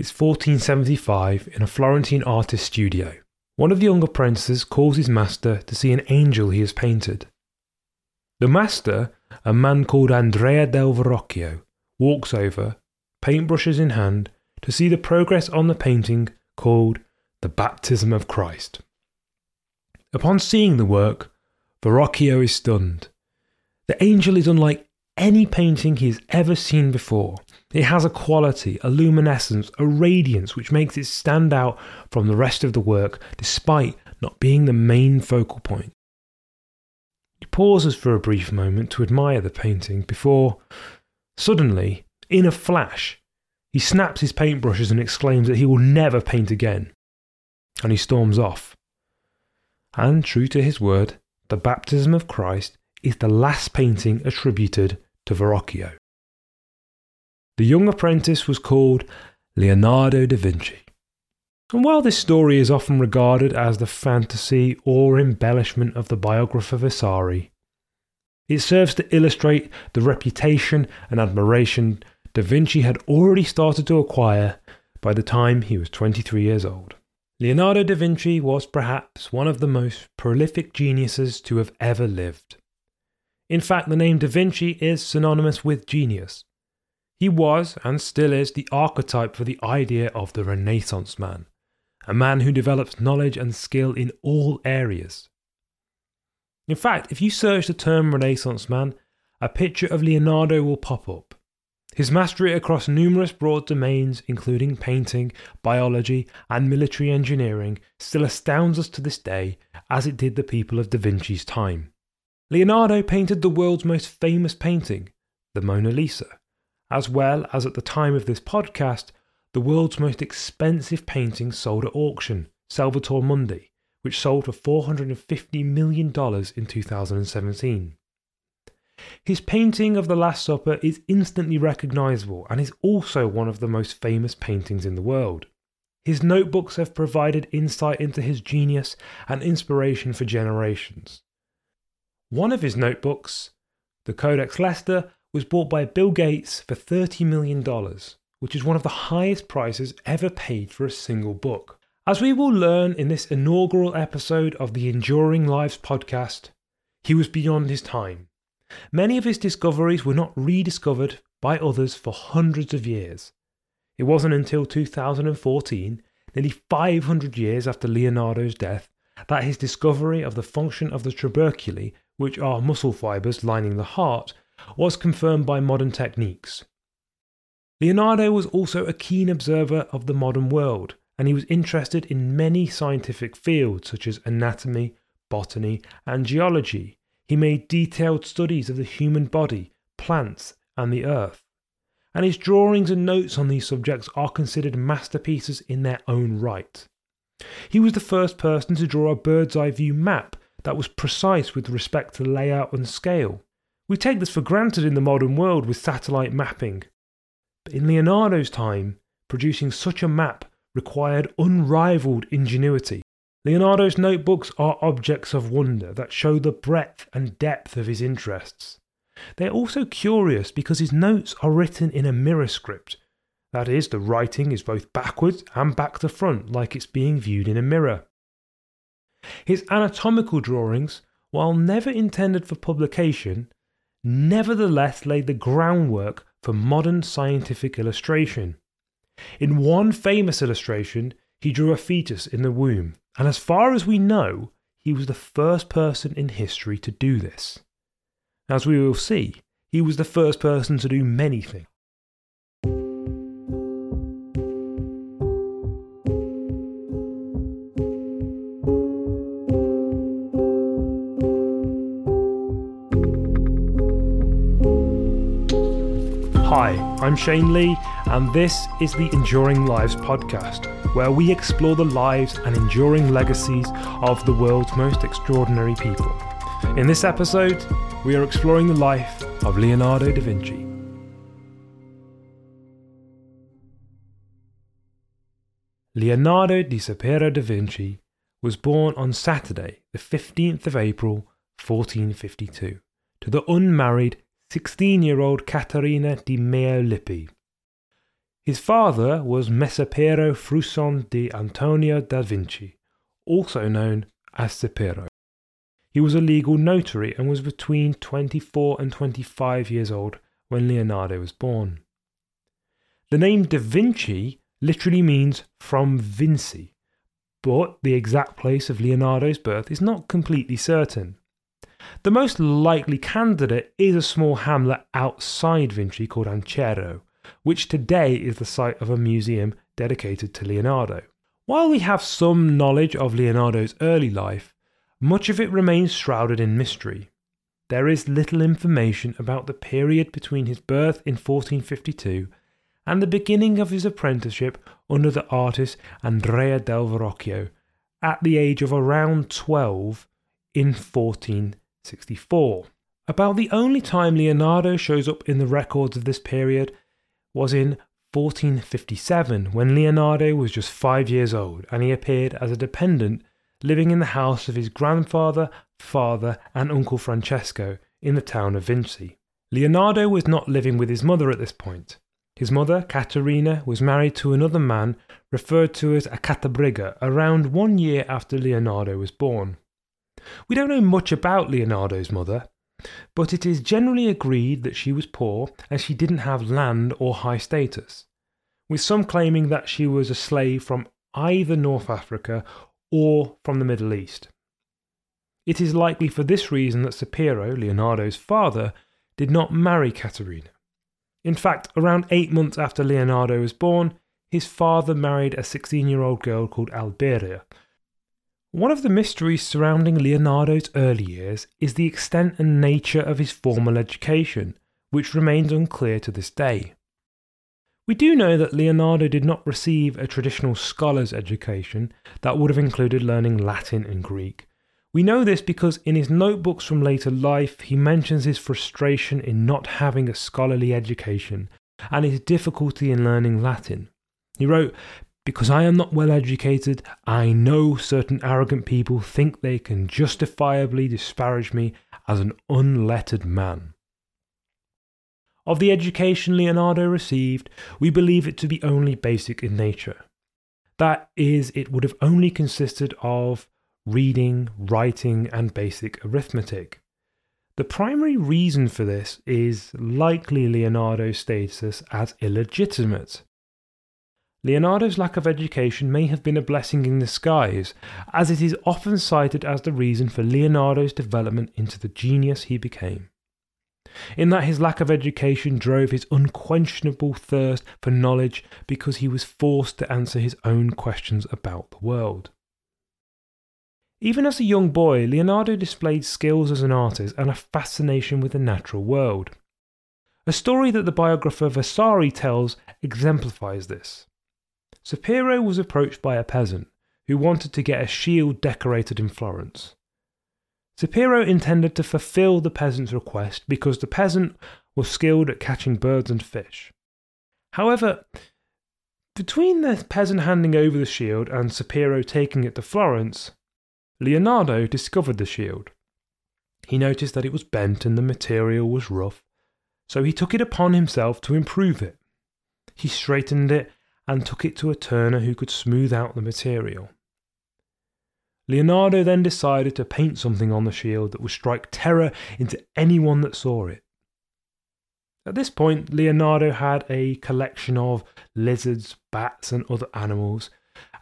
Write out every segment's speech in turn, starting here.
It's 1475 in a Florentine artist's studio. One of the young apprentices calls his master to see an angel he has painted. The master, a man called Andrea del Verrocchio, walks over, paintbrushes in hand, to see the progress on the painting called The Baptism of Christ. Upon seeing the work, Verrocchio is stunned. The angel is unlike any painting he has ever seen before. It has a quality, a luminescence, a radiance which makes it stand out from the rest of the work despite not being the main focal point. He pauses for a brief moment to admire the painting before, suddenly, in a flash, he snaps his paintbrushes and exclaims that he will never paint again. And he storms off. And true to his word, the baptism of Christ is the last painting attributed to Verrocchio. The young apprentice was called Leonardo da Vinci. And while this story is often regarded as the fantasy or embellishment of the biographer Vasari, it serves to illustrate the reputation and admiration Da Vinci had already started to acquire by the time he was 23 years old. Leonardo da Vinci was perhaps one of the most prolific geniuses to have ever lived. In fact, the name Da Vinci is synonymous with genius. He was, and still is, the archetype for the idea of the Renaissance man, a man who develops knowledge and skill in all areas. In fact, if you search the term Renaissance man, a picture of Leonardo will pop up. His mastery across numerous broad domains, including painting, biology, and military engineering, still astounds us to this day, as it did the people of Da Vinci's time. Leonardo painted the world's most famous painting, the Mona Lisa, as well as at the time of this podcast, the world's most expensive painting sold at auction, Salvator Mundi, which sold for $450 million in 2017. His painting of the Last Supper is instantly recognisable and is also one of the most famous paintings in the world. His notebooks have provided insight into his genius and inspiration for generations. One of his notebooks, the Codex Leicester, was bought by Bill Gates for $30 million, which is one of the highest prices ever paid for a single book. As we will learn in this inaugural episode of the Enduring Lives podcast, he was beyond his time. Many of his discoveries were not rediscovered by others for hundreds of years. It wasn't until 2014, nearly 500 years after Leonardo's death, that his discovery of the function of the trabeculae which are muscle fibers lining the heart, was confirmed by modern techniques. Leonardo was also a keen observer of the modern world, and he was interested in many scientific fields such as anatomy, botany, and geology. He made detailed studies of the human body, plants, and the earth. And his drawings and notes on these subjects are considered masterpieces in their own right. He was the first person to draw a bird's eye view map that was precise with respect to layout and scale. We take this for granted in the modern world with satellite mapping. But in Leonardo's time, producing such a map required unrivaled ingenuity. Leonardo's notebooks are objects of wonder that show the breadth and depth of his interests. They're also curious because his notes are written in a mirror script. That is, the writing is both backwards and back to front, like it's being viewed in a mirror. His anatomical drawings, while never intended for publication, nevertheless laid the groundwork for modern scientific illustration. In one famous illustration, he drew a fetus in the womb, and as far as we know, he was the first person in history to do this. As we will see, he was the first person to do many things. Hi, I'm Shane Lee, and this is the Enduring Lives podcast, where we explore the lives and enduring legacies of the world's most extraordinary people. In this episode, we are exploring the life of Leonardo da Vinci. Leonardo di ser Piero da Vinci was born on Saturday, the 15th of April, 1452, to the unmarried 16 year old Caterina di Meo Lippi. His father was Messer Piero Fruosino di Antonio da Vinci, also known as Ser Piero. He was a legal notary and was between 24 and 25 years old when Leonardo was born. The name Da Vinci literally means from Vinci, but the exact place of Leonardo's birth is not completely certain. The most likely candidate is a small hamlet outside Vinci called Anchiano, which today is the site of a museum dedicated to Leonardo. While we have some knowledge of Leonardo's early life, much of it remains shrouded in mystery. There is little information about the period between his birth in 1452 and the beginning of his apprenticeship under the artist Andrea del Verrocchio at the age of around 12 in 1464. About the only time Leonardo shows up in the records of this period was in 1457 when Leonardo was just five years old and he appeared as a dependent living in the house of his grandfather, father, and uncle Francesco in the town of Vinci. Leonardo was not living with his mother at this point. His mother, Caterina, was married to another man referred to as a Catabriga around one year after Leonardo was born. We don't know much about Leonardo's mother, but it is generally agreed that she was poor and she didn't have land or high status, with some claiming that she was a slave from either North Africa or from the Middle East. It is likely for this reason that Ser Piero, Leonardo's father, did not marry Caterina. In fact, around eight months after Leonardo was born, his father married a 16 year old girl called Albiera, one of the mysteries surrounding Leonardo's early years is the extent and nature of his formal education, which remains unclear to this day. We do know that Leonardo did not receive a traditional scholar's education that would have included learning Latin and Greek. We know this because in his notebooks from later life, he mentions his frustration in not having a scholarly education and his difficulty in learning Latin. He wrote, because I am not well educated, I know certain arrogant people think they can justifiably disparage me as an unlettered man. Of the education Leonardo received, we believe it to be only basic in nature. That is, it would have only consisted of reading, writing, and basic arithmetic. The primary reason for this is likely Leonardo's status as illegitimate. Leonardo's lack of education may have been a blessing in disguise, as it is often cited as the reason for Leonardo's development into the genius he became. In that his lack of education drove his unquenchable thirst for knowledge because he was forced to answer his own questions about the world. Even as a young boy, Leonardo displayed skills as an artist and a fascination with the natural world. A story that the biographer Vasari tells exemplifies this. Ser Piero was approached by a peasant who wanted to get a shield decorated in Florence. Ser Piero intended to fulfill the peasant's request because the peasant was skilled at catching birds and fish. However, between the peasant handing over the shield and Ser Piero taking it to Florence, Leonardo discovered the shield. He noticed that it was bent and the material was rough, so he took it upon himself to improve it. He straightened it and took it to a turner who could smooth out the material. Leonardo then decided to paint something on the shield that would strike terror into anyone that saw it. At this point, Leonardo had a collection of lizards, bats, and other animals,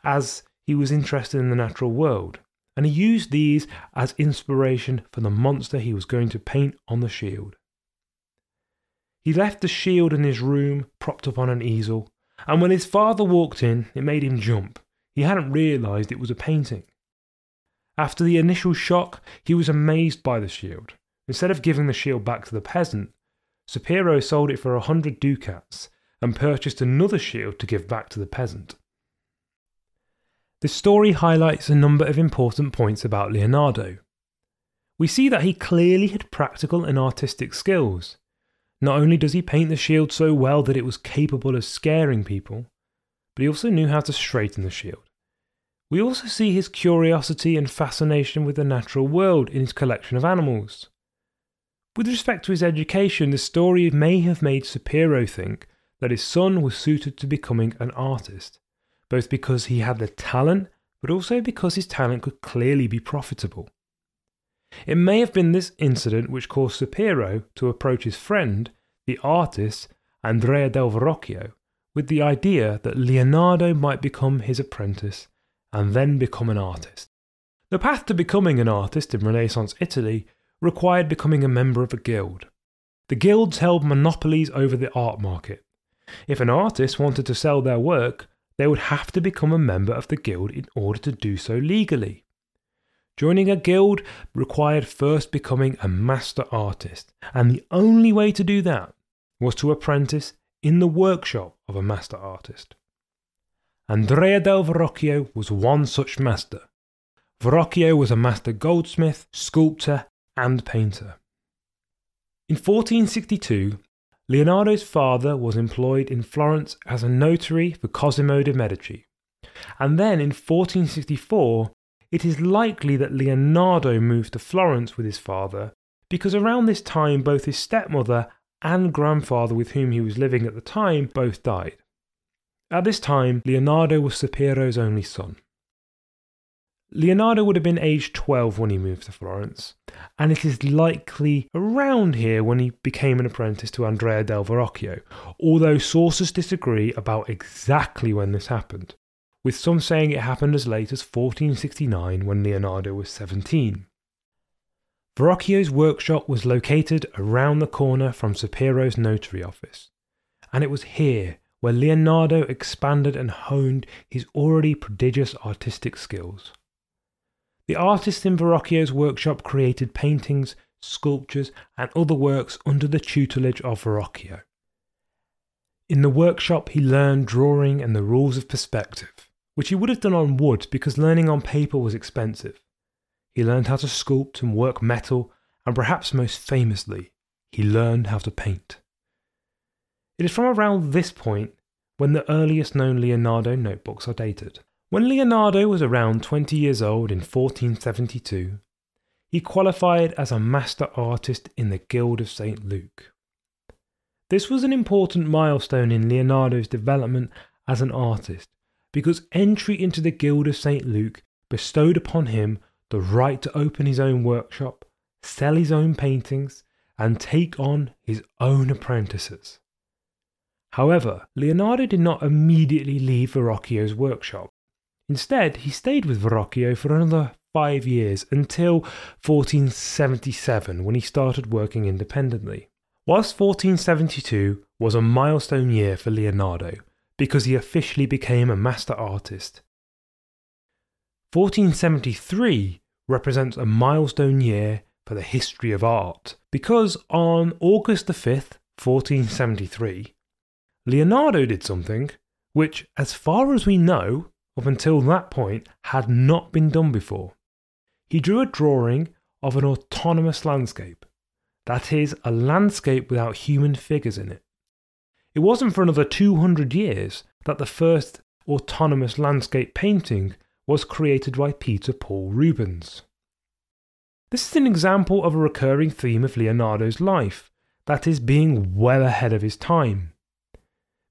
as he was interested in the natural world, and he used these as inspiration for the monster he was going to paint on the shield. He left the shield in his room, propped up on an easel, and when his father walked in, it made him jump. He hadn't realised it was a painting. After the initial shock, he was amazed by the shield. Instead of giving the shield back to the peasant, Ser Piero sold it for a hundred ducats and purchased another shield to give back to the peasant. The story highlights a number of important points about Leonardo. We see that he clearly had practical and artistic skills. Not only does he paint the shield so well that it was capable of scaring people, but he also knew how to straighten the shield. We also see his curiosity and fascination with the natural world in his collection of animals. With respect to his education, the story may have made Ser Piero think that his son was suited to becoming an artist, both because he had the talent, but also because his talent could clearly be profitable. It may have been this incident which caused Ser Piero to approach his friend, the artist Andrea del Verrocchio, with the idea that Leonardo might become his apprentice and then become an artist. The path to becoming an artist in Renaissance Italy required becoming a member of a guild. The guilds held monopolies over the art market. If an artist wanted to sell their work, they would have to become a member of the guild in order to do so legally. Joining a guild required first becoming a master artist, and the only way to do that was to apprentice in the workshop of a master artist. Andrea del Verrocchio was one such master. Verrocchio was a master goldsmith, sculptor, and painter. In 1462, Leonardo's father was employed in Florence as a notary for Cosimo de' Medici, and then in 1464 it is likely that Leonardo moved to Florence with his father because around this time both his stepmother and grandfather with whom he was living at the time both died. At this time, Leonardo was Ser Piero's only son. Leonardo would have been aged 12 when he moved to Florence, and it is likely around here when he became an apprentice to Andrea del Verrocchio, although sources disagree about exactly when this happened with some saying it happened as late as 1469 when Leonardo was 17. Verrocchio's workshop was located around the corner from Ser Piero's notary office, and it was here where Leonardo expanded and honed his already prodigious artistic skills. The artists in Verrocchio's workshop created paintings, sculptures, and other works under the tutelage of Verrocchio. In the workshop, he learned drawing and the rules of perspective which he would have done on wood because learning on paper was expensive. He learned how to sculpt and work metal, and perhaps most famously, he learned how to paint. It is from around this point when the earliest known Leonardo notebooks are dated. When Leonardo was around 20 years old in 1472, he qualified as a master artist in the Guild of St. Luke. This was an important milestone in Leonardo's development as an artist because entry into the Guild of St. Luke bestowed upon him the right to open his own workshop, sell his own paintings, and take on his own apprentices. However, Leonardo did not immediately leave Verrocchio's workshop. Instead, he stayed with Verrocchio for another five years until 1477 when he started working independently. Whilst 1472 was a milestone year for Leonardo, because he officially became a master artist. 1473 represents a milestone year for the history of art because on August the 5th, 1473, Leonardo did something which, as far as we know, up until that point, had not been done before. He drew a drawing of an autonomous landscape, that is, a landscape without human figures in it. It wasn't for another 200 years that the first autonomous landscape painting was created by Peter Paul Rubens. This is an example of a recurring theme of Leonardo's life, that is, being well ahead of his time.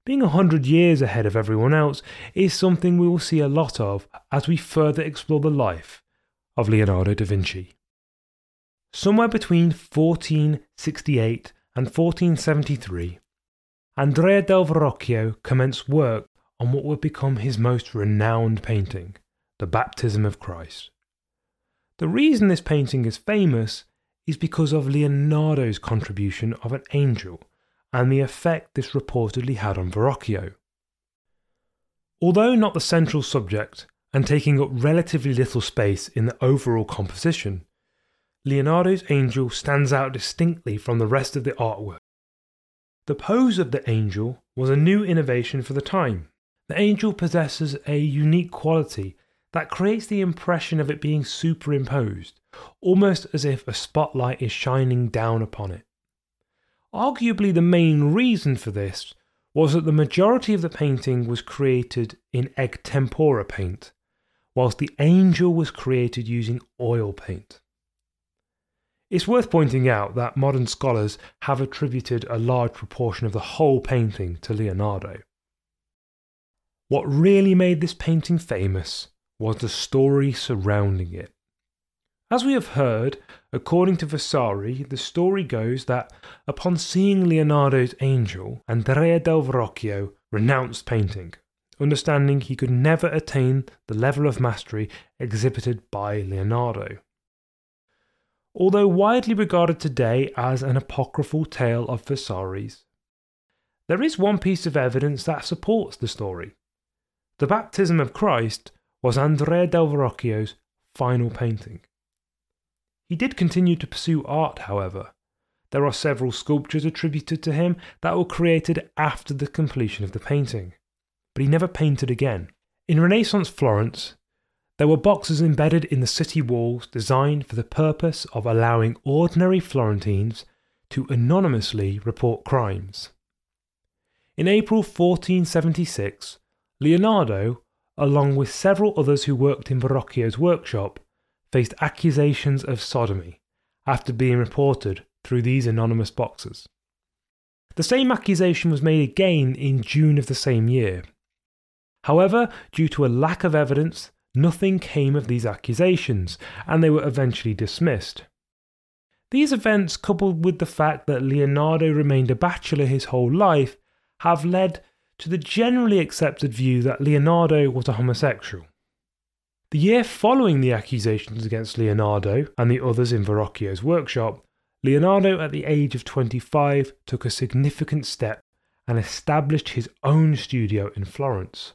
Being a hundred years ahead of everyone else is something we will see a lot of as we further explore the life of Leonardo da Vinci. Somewhere between 1468 and 1473, Andrea del Verrocchio commenced work on what would become his most renowned painting, The Baptism of Christ. The reason this painting is famous is because of Leonardo's contribution of an angel and the effect this reportedly had on Verrocchio. Although not the central subject and taking up relatively little space in the overall composition, Leonardo's angel stands out distinctly from the rest of the artwork the pose of the angel was a new innovation for the time. The angel possesses a unique quality that creates the impression of it being superimposed, almost as if a spotlight is shining down upon it. Arguably, the main reason for this was that the majority of the painting was created in egg tempera paint, whilst the angel was created using oil paint. It's worth pointing out that modern scholars have attributed a large proportion of the whole painting to Leonardo. What really made this painting famous was the story surrounding it. As we have heard, according to Vasari, the story goes that upon seeing Leonardo's angel, Andrea del Verrocchio renounced painting, understanding he could never attain the level of mastery exhibited by Leonardo. Although widely regarded today as an apocryphal tale of Vasari's, there is one piece of evidence that supports the story. The baptism of Christ was Andrea del Verrocchio's final painting. He did continue to pursue art, however. There are several sculptures attributed to him that were created after the completion of the painting, but he never painted again. In Renaissance Florence, there were boxes embedded in the city walls designed for the purpose of allowing ordinary Florentines to anonymously report crimes. In April 1476, Leonardo along with several others who worked in Verrocchio's workshop, faced accusations of sodomy after being reported through these anonymous boxes. The same accusation was made again in June of the same year. However, due to a lack of evidence, nothing came of these accusations, and they were eventually dismissed. These events, coupled with the fact that Leonardo remained a bachelor his whole life, have led to the generally accepted view that Leonardo was a homosexual. The year following the accusations against Leonardo and the others in Verrocchio's workshop, Leonardo, at the age of 25, took a significant step and established his own studio in Florence.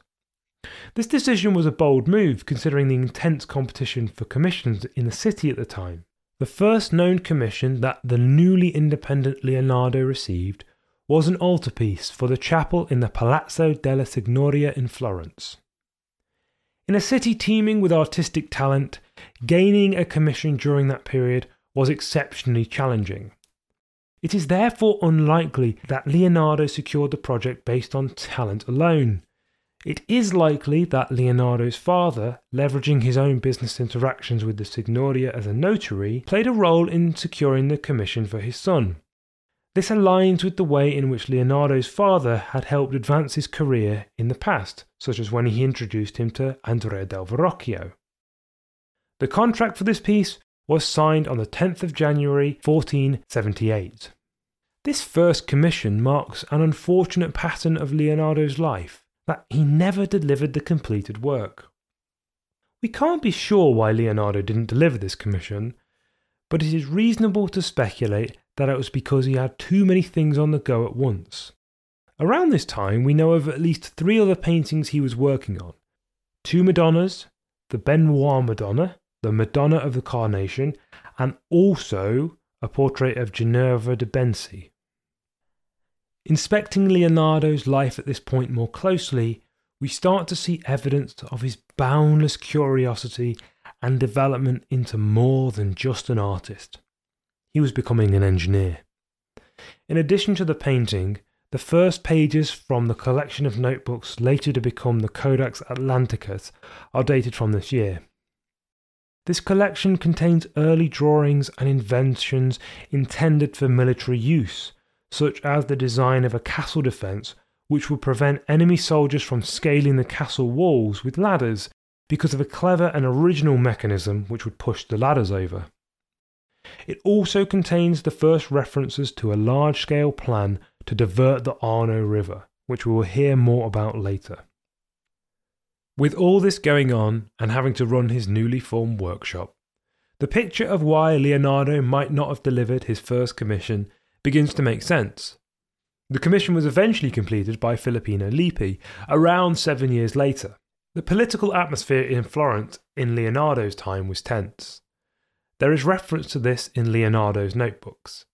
This decision was a bold move considering the intense competition for commissions in the city at the time. The first known commission that the newly independent Leonardo received was an altarpiece for the chapel in the Palazzo della Signoria in Florence. In a city teeming with artistic talent, gaining a commission during that period was exceptionally challenging. It is therefore unlikely that Leonardo secured the project based on talent alone. It is likely that Leonardo's father, leveraging his own business interactions with the Signoria as a notary, played a role in securing the commission for his son. This aligns with the way in which Leonardo's father had helped advance his career in the past, such as when he introduced him to Andrea del Verrocchio. The contract for this piece was signed on the 10th of January 1478. This first commission marks an unfortunate pattern of Leonardo's life, that he never delivered the completed work. We can't be sure why Leonardo didn't deliver this commission, but it is reasonable to speculate that it was because he had too many things on the go at once. Around this time, we know of at least three other paintings he was working on two Madonnas, the Benois Madonna, the Madonna of the Carnation, and also a portrait of Ginevra de Benci. Inspecting Leonardo's life at this point more closely, we start to see evidence of his boundless curiosity and development into more than just an artist he was becoming an engineer. In addition to the painting, the first pages from the collection of notebooks later to become the Codex Atlanticus are dated from this year. This collection contains early drawings and inventions intended for military use, such as the design of a castle defence which would prevent enemy soldiers from scaling the castle walls with ladders because of a clever and original mechanism which would push the ladders over. It also contains the first references to a large scale plan to divert the Arno River, which we will hear more about later. With all this going on and having to run his newly formed workshop, the picture of why Leonardo might not have delivered his first commission begins to make sense. The commission was eventually completed by Filippino Lippi around seven years later. The political atmosphere in Florence in Leonardo's time was tense. There is reference to this in Leonardo's notebooks.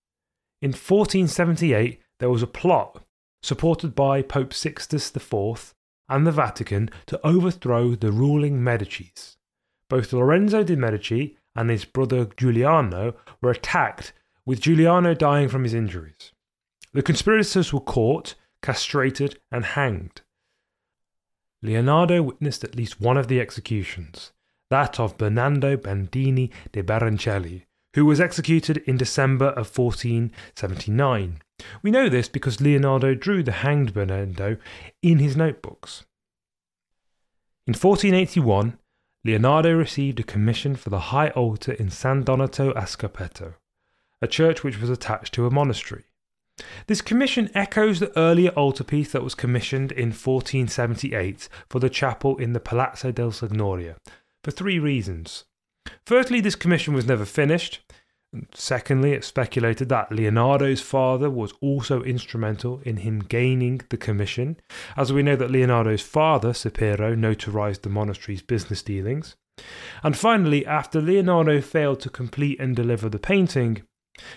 In 1478, there was a plot supported by Pope Sixtus IV and the Vatican to overthrow the ruling Medicis. Both Lorenzo de' Medici and his brother Giuliano were attacked, with Giuliano dying from his injuries. The conspirators were caught, castrated, and hanged. Leonardo witnessed at least one of the executions, that of Bernardo Bandini de Baroncelli, who was executed in December of 1479. We know this because Leonardo drew the hanged Bernardo in his notebooks. In 1481, Leonardo received a commission for the high altar in San Donato a Scopeto, a church which was attached to a monastery. This commission echoes the earlier altarpiece that was commissioned in 1478 for the chapel in the Palazzo del Signoria, for three reasons. Firstly, this commission was never finished. Secondly, it's speculated that Leonardo's father was also instrumental in him gaining the commission, as we know that Leonardo's father, Ser Piero, notarized the monastery's business dealings. And finally, after Leonardo failed to complete and deliver the painting,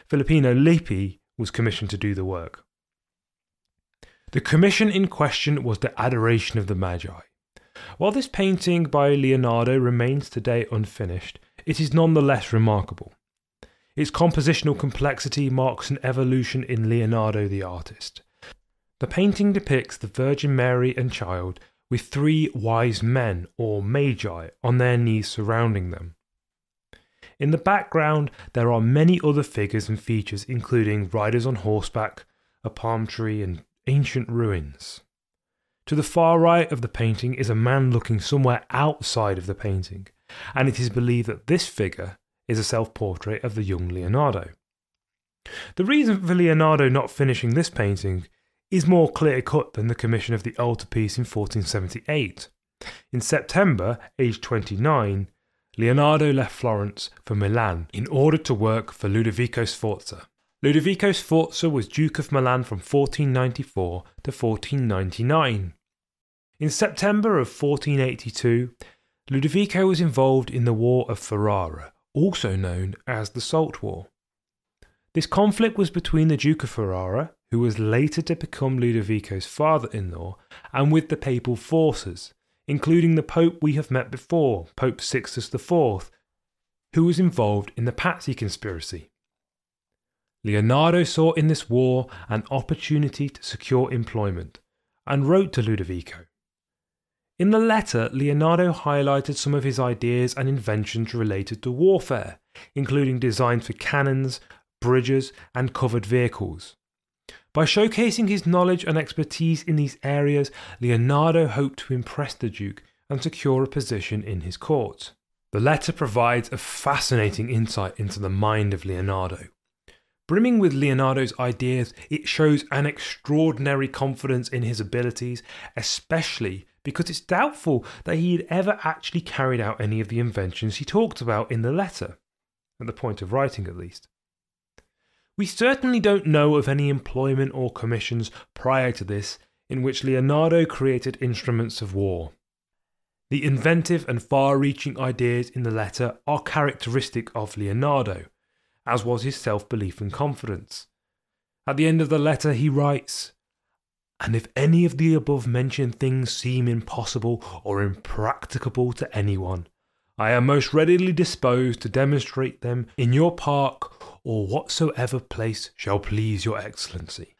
Filippino Lippi was commissioned to do the work. The commission in question was the Adoration of the Magi. While this painting by Leonardo remains today unfinished, it is nonetheless remarkable. Its compositional complexity marks an evolution in Leonardo the artist. The painting depicts the Virgin Mary and Child with three wise men, or magi, on their knees surrounding them. In the background, there are many other figures and features, including riders on horseback, a palm tree, and ancient ruins. To the far right of the painting is a man looking somewhere outside of the painting, and it is believed that this figure is a self portrait of the young Leonardo. The reason for Leonardo not finishing this painting is more clear cut than the commission of the altarpiece in 1478. In September, aged 29, Leonardo left Florence for Milan in order to work for Ludovico Sforza. Ludovico Sforza was Duke of Milan from 1494 to 1499. In September of 1482, Ludovico was involved in the War of Ferrara, also known as the Salt War. This conflict was between the Duke of Ferrara, who was later to become Ludovico's father in law, and with the papal forces, including the Pope we have met before, Pope Sixtus IV, who was involved in the Pazzi conspiracy. Leonardo saw in this war an opportunity to secure employment and wrote to Ludovico. In the letter, Leonardo highlighted some of his ideas and inventions related to warfare, including designs for cannons, bridges, and covered vehicles. By showcasing his knowledge and expertise in these areas, Leonardo hoped to impress the Duke and secure a position in his court. The letter provides a fascinating insight into the mind of Leonardo. Brimming with Leonardo's ideas, it shows an extraordinary confidence in his abilities, especially because it's doubtful that he had ever actually carried out any of the inventions he talked about in the letter, at the point of writing at least. We certainly don't know of any employment or commissions prior to this in which Leonardo created instruments of war. The inventive and far reaching ideas in the letter are characteristic of Leonardo, as was his self belief and confidence. At the end of the letter, he writes, And if any of the above mentioned things seem impossible or impracticable to anyone, I am most readily disposed to demonstrate them in your park or whatsoever place shall please your excellency.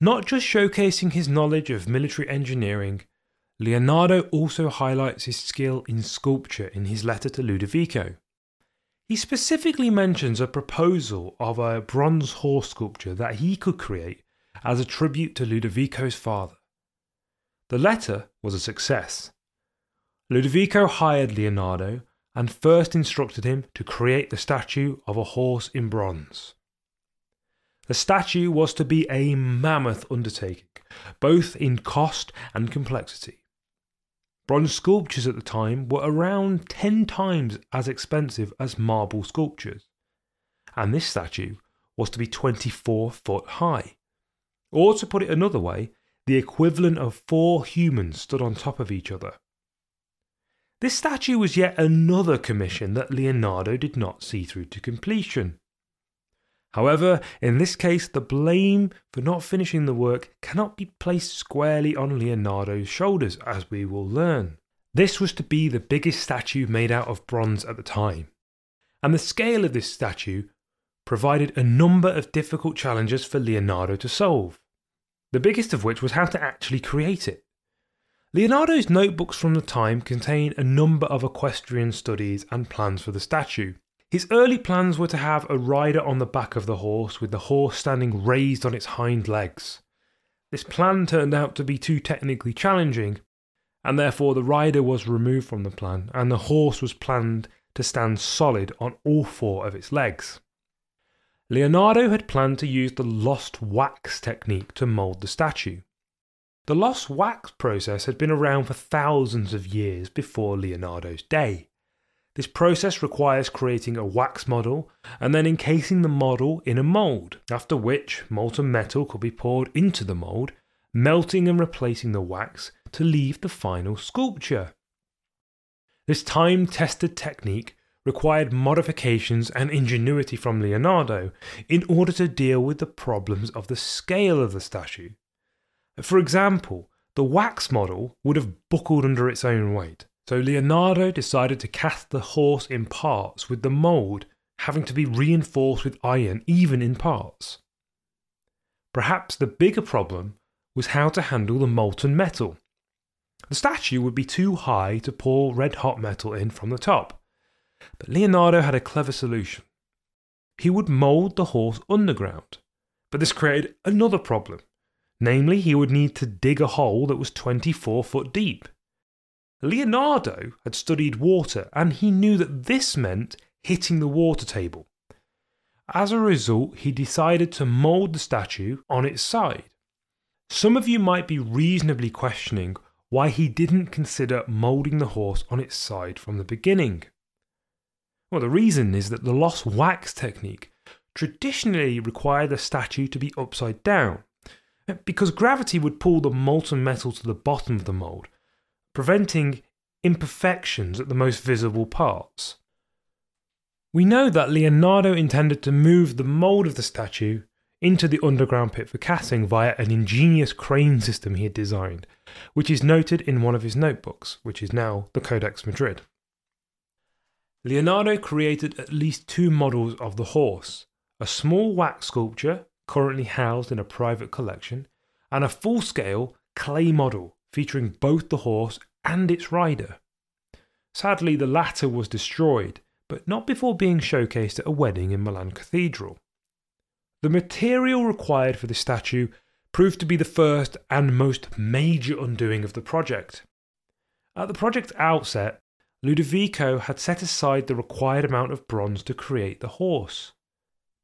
Not just showcasing his knowledge of military engineering, Leonardo also highlights his skill in sculpture in his letter to Ludovico. He specifically mentions a proposal of a bronze horse sculpture that he could create as a tribute to Ludovico's father. The letter was a success. Ludovico hired Leonardo and first instructed him to create the statue of a horse in bronze. The statue was to be a mammoth undertaking, both in cost and complexity. Bronze sculptures at the time were around 10 times as expensive as marble sculptures, and this statue was to be 24 foot high. Or to put it another way, the equivalent of four humans stood on top of each other. This statue was yet another commission that Leonardo did not see through to completion. However, in this case, the blame for not finishing the work cannot be placed squarely on Leonardo's shoulders, as we will learn. This was to be the biggest statue made out of bronze at the time, and the scale of this statue provided a number of difficult challenges for Leonardo to solve, the biggest of which was how to actually create it. Leonardo's notebooks from the time contain a number of equestrian studies and plans for the statue. His early plans were to have a rider on the back of the horse, with the horse standing raised on its hind legs. This plan turned out to be too technically challenging, and therefore the rider was removed from the plan, and the horse was planned to stand solid on all four of its legs. Leonardo had planned to use the lost wax technique to mould the statue. The lost wax process had been around for thousands of years before Leonardo's day. This process requires creating a wax model and then encasing the model in a mould, after which molten metal could be poured into the mould, melting and replacing the wax to leave the final sculpture. This time tested technique required modifications and ingenuity from Leonardo in order to deal with the problems of the scale of the statue. For example, the wax model would have buckled under its own weight, so Leonardo decided to cast the horse in parts, with the mould having to be reinforced with iron even in parts. Perhaps the bigger problem was how to handle the molten metal. The statue would be too high to pour red hot metal in from the top, but Leonardo had a clever solution. He would mould the horse underground, but this created another problem. Namely, he would need to dig a hole that was 24 foot deep. Leonardo had studied water and he knew that this meant hitting the water table. As a result, he decided to mould the statue on its side. Some of you might be reasonably questioning why he didn't consider moulding the horse on its side from the beginning. Well, the reason is that the lost wax technique traditionally required the statue to be upside down, because gravity would pull the molten metal to the bottom of the mould, preventing imperfections at the most visible parts. We know that Leonardo intended to move the mould of the statue into the underground pit for casting via an ingenious crane system he had designed, which is noted in one of his notebooks, which is now the Codex Madrid. Leonardo created at least two models of the horse a small wax sculpture, currently housed in a private collection, and a full scale clay model featuring both the horse and its rider. Sadly, the latter was destroyed, but not before being showcased at a wedding in Milan Cathedral. The material required for the statue proved to be the first and most major undoing of the project. At the project's outset, Ludovico had set aside the required amount of bronze to create the horse.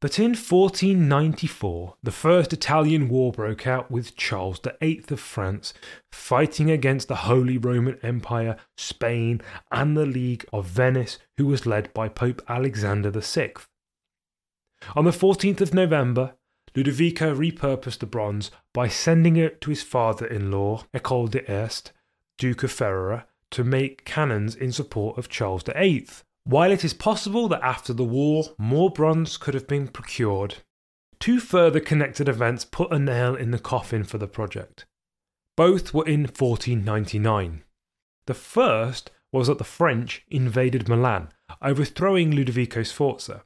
But in 1494, the First Italian War broke out with Charles VIII of France fighting against the Holy Roman Empire, Spain, and the League of Venice, who was led by Pope Alexander VI. On the 14th of November, Ludovico repurposed the bronze by sending it to his father in law, Ercole d'Este, Duke of Ferrara, to make cannons in support of Charles VIII. While it is possible that after the war more bronze could have been procured, two further connected events put a nail in the coffin for the project. Both were in 1499. The first was that the French invaded Milan, overthrowing Ludovico Sforza.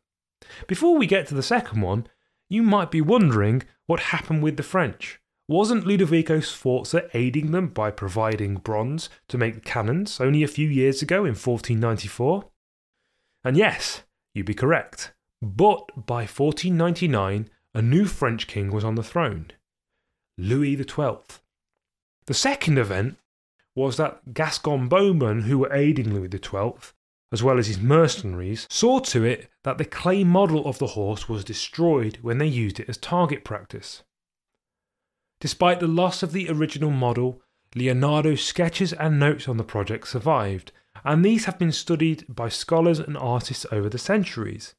Before we get to the second one, you might be wondering what happened with the French. Wasn't Ludovico Sforza aiding them by providing bronze to make the cannons only a few years ago in 1494? And yes, you'd be correct. But by 1499, a new French king was on the throne Louis XII. The second event was that Gascon bowmen who were aiding Louis XII, as well as his mercenaries, saw to it that the clay model of the horse was destroyed when they used it as target practice. Despite the loss of the original model, Leonardo's sketches and notes on the project survived, and these have been studied by scholars and artists over the centuries.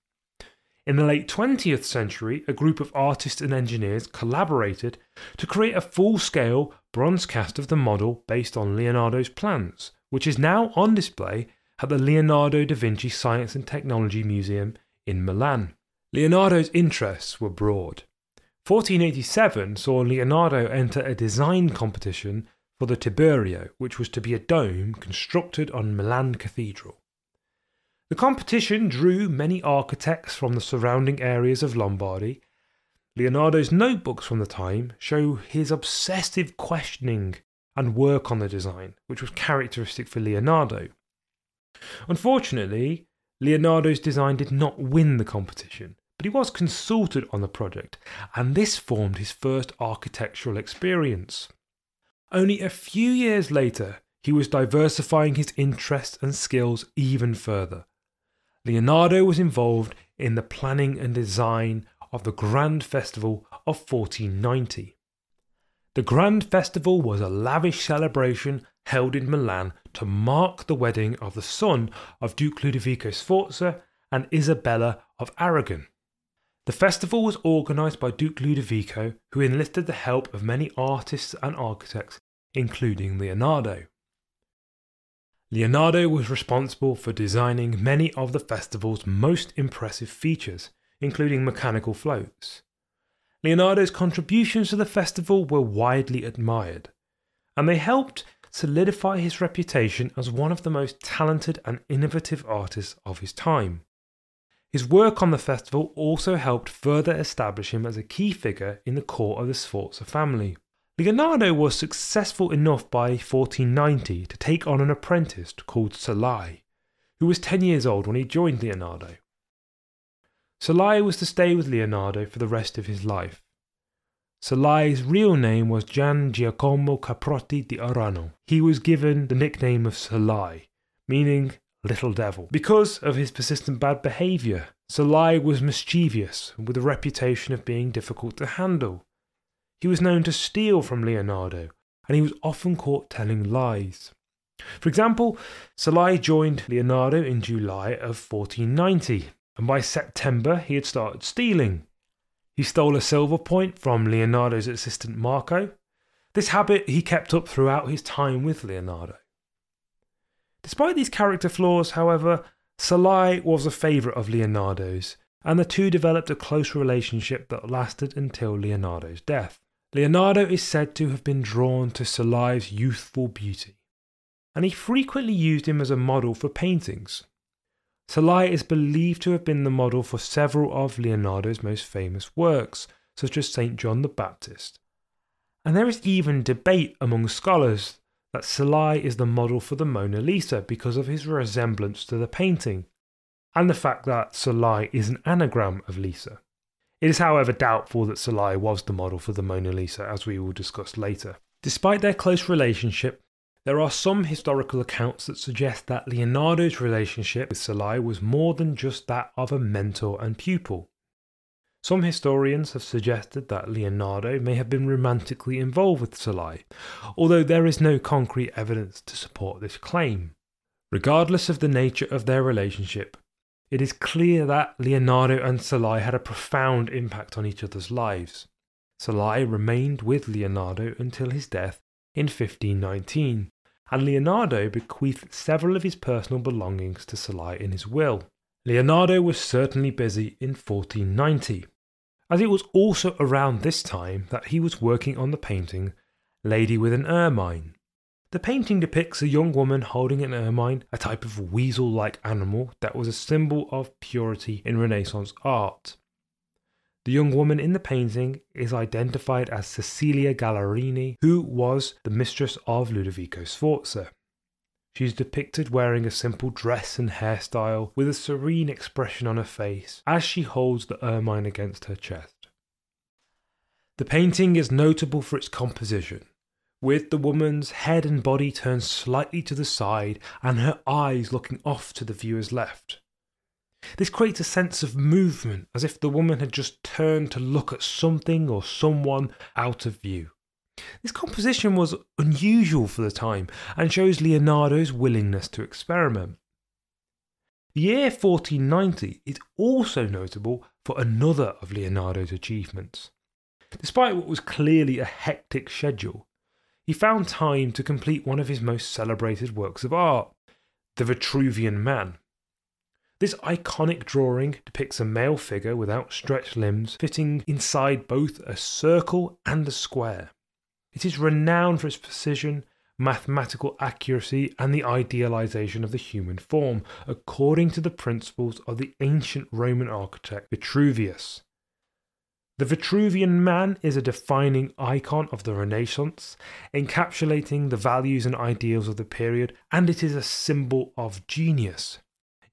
In the late 20th century, a group of artists and engineers collaborated to create a full scale bronze cast of the model based on Leonardo's plans, which is now on display at the Leonardo da Vinci Science and Technology Museum in Milan. Leonardo's interests were broad. 1487 saw Leonardo enter a design competition for the tiburio, which was to be a dome constructed on Milan Cathedral. The competition drew many architects from the surrounding areas of Lombardy. Leonardo's notebooks from the time show his obsessive questioning and work on the design, which was characteristic for Leonardo. Unfortunately, Leonardo's design did not win the competition, but he was consulted on the project, and this formed his first architectural experience. Only a few years later, he was diversifying his interests and skills even further. Leonardo was involved in the planning and design of the Grand Festival of 1490. The Grand Festival was a lavish celebration held in Milan to mark the wedding of the son of Duke Ludovico Sforza and Isabella of Aragon. The festival was organised by Duke Ludovico, who enlisted the help of many artists and architects, including Leonardo. Leonardo was responsible for designing many of the festival's most impressive features, including mechanical floats. Leonardo's contributions to the festival were widely admired, and they helped solidify his reputation as one of the most talented and innovative artists of his time. His work on the festival also helped further establish him as a key figure in the court of the Sforza family. Leonardo was successful enough by 1490 to take on an apprentice called Salai, who was 10 years old when he joined Leonardo. Salai was to stay with Leonardo for the rest of his life. Salai's real name was Gian Giacomo Caprotti di Oreno. He was given the nickname of Salai, meaning little devil, because of his persistent bad behaviour. Salai was mischievous, and with a reputation of being difficult to handle. He was known to steal from Leonardo, and he was often caught telling lies. For example, Salai joined Leonardo in July of 1490, and by September he had started stealing. He stole a silver point from Leonardo's assistant Marco. This habit he kept up throughout his time with Leonardo. Despite these character flaws, however, Salai was a favourite of Leonardo's, and the two developed a close relationship that lasted until Leonardo's death. Leonardo is said to have been drawn to Salai's youthful beauty, and he frequently used him as a model for paintings. Salai is believed to have been the model for several of Leonardo's most famous works, such as St. John the Baptist. And there is even debate among scholars that Salai is the model for the Mona Lisa because of his resemblance to the painting, and the fact that Salai is an anagram of Lisa. It is, however, doubtful that Salai was the model for the Mona Lisa, as we will discuss later. Despite their close relationship, there are some historical accounts that suggest that Leonardo's relationship with Salai was more than just that of a mentor and pupil. Some historians have suggested that Leonardo may have been romantically involved with Salai, although there is no concrete evidence to support this claim. Regardless of the nature of their relationship, it is clear that Leonardo and Salai had a profound impact on each other's lives. Salai remained with Leonardo until his death in 1519, and Leonardo bequeathed several of his personal belongings to Salai in his will. Leonardo was certainly busy in 1490, as it was also around this time that he was working on the painting Lady with an Ermine. The painting depicts a young woman holding an ermine, a type of weasel like animal that was a symbol of purity in Renaissance art. The young woman in the painting is identified as Cecilia Gallerani, who was the mistress of Ludovico Sforza. She is depicted wearing a simple dress and hairstyle with a serene expression on her face as she holds the ermine against her chest. The painting is notable for its composition, with the woman's head and body turned slightly to the side and her eyes looking off to the viewer's left. This creates a sense of movement, as if the woman had just turned to look at something or someone out of view. This composition was unusual for the time and shows Leonardo's willingness to experiment. The year 1490 is also notable for another of Leonardo's achievements. Despite what was clearly a hectic schedule, he found time to complete one of his most celebrated works of art, The Vitruvian Man. This iconic drawing depicts a male figure with outstretched limbs fitting inside both a circle and a square. It is renowned for its precision, mathematical accuracy, and the idealization of the human form, according to the principles of the ancient Roman architect Vitruvius. The Vitruvian man is a defining icon of the Renaissance, encapsulating the values and ideals of the period, and it is a symbol of genius.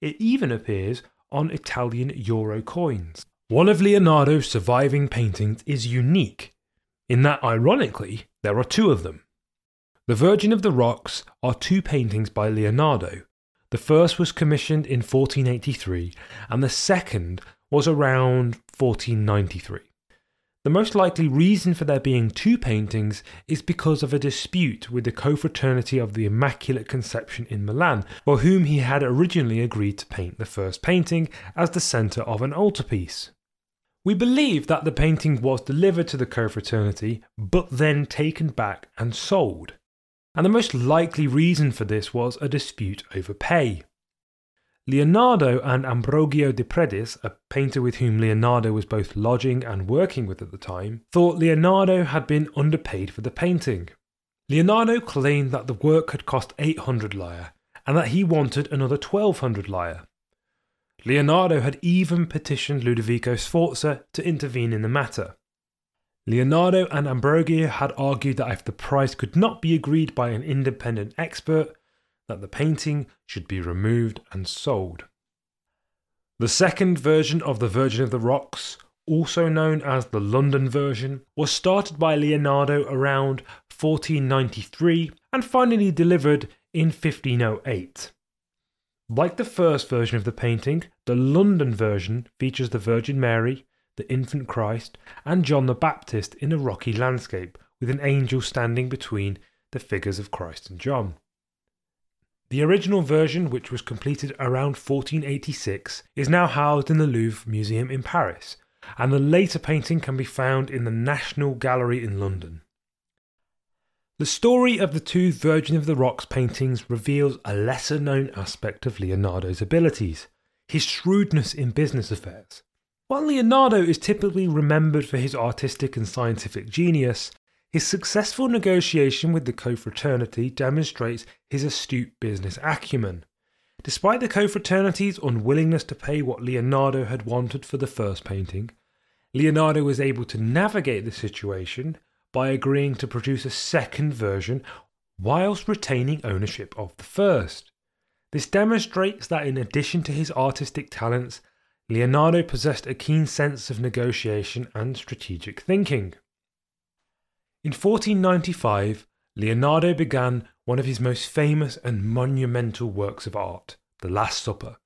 it even appears on Italian euro coins. One of Leonardo's surviving paintings is unique, in that, ironically, there are two of them. The Virgin of the Rocks are two paintings by Leonardo. The first was commissioned in 1483, and the second was around 1493. The most likely reason for there being two paintings is because of a dispute with the Confraternity of the Immaculate Conception in Milan, for whom he had originally agreed to paint the first painting as the centre of an altarpiece. We believe that the painting was delivered to the confraternity, but then taken back and sold. And the most likely reason for this was a dispute over pay. Leonardo and Ambrogio de Predis, a painter with whom Leonardo was both lodging and working with at the time, thought Leonardo had been underpaid for the painting. Leonardo claimed that the work had cost 800 lire and that he wanted another 1200 lire. Leonardo had even petitioned Ludovico Sforza to intervene in the matter. Leonardo and Ambrogio had argued that if the price could not be agreed by an independent expert, that the painting should be removed and sold. The second version of the Virgin of the Rocks, also known as the London version, was started by Leonardo around 1493 and finally delivered in 1508. Like the first version of the painting, the London version features the Virgin Mary, the Infant Christ, and John the Baptist in a rocky landscape with an angel standing between the figures of Christ and John. The original version, which was completed around 1486, is now housed in the Louvre Museum in Paris, and the later painting can be found in the National Gallery in London. The story of the two Virgin of the Rocks paintings reveals a lesser known aspect of Leonardo's abilities his shrewdness in business affairs. While Leonardo is typically remembered for his artistic and scientific genius, his successful negotiation with the confraternity demonstrates his astute business acumen. Despite the confraternity's unwillingness to pay what Leonardo had wanted for the first painting, Leonardo was able to navigate the situation by agreeing to produce a second version whilst retaining ownership of the first. This demonstrates that in addition to his artistic talents, Leonardo possessed a keen sense of negotiation and strategic thinking. In 1495, Leonardo began one of his most famous and monumental works of art, The Last Supper.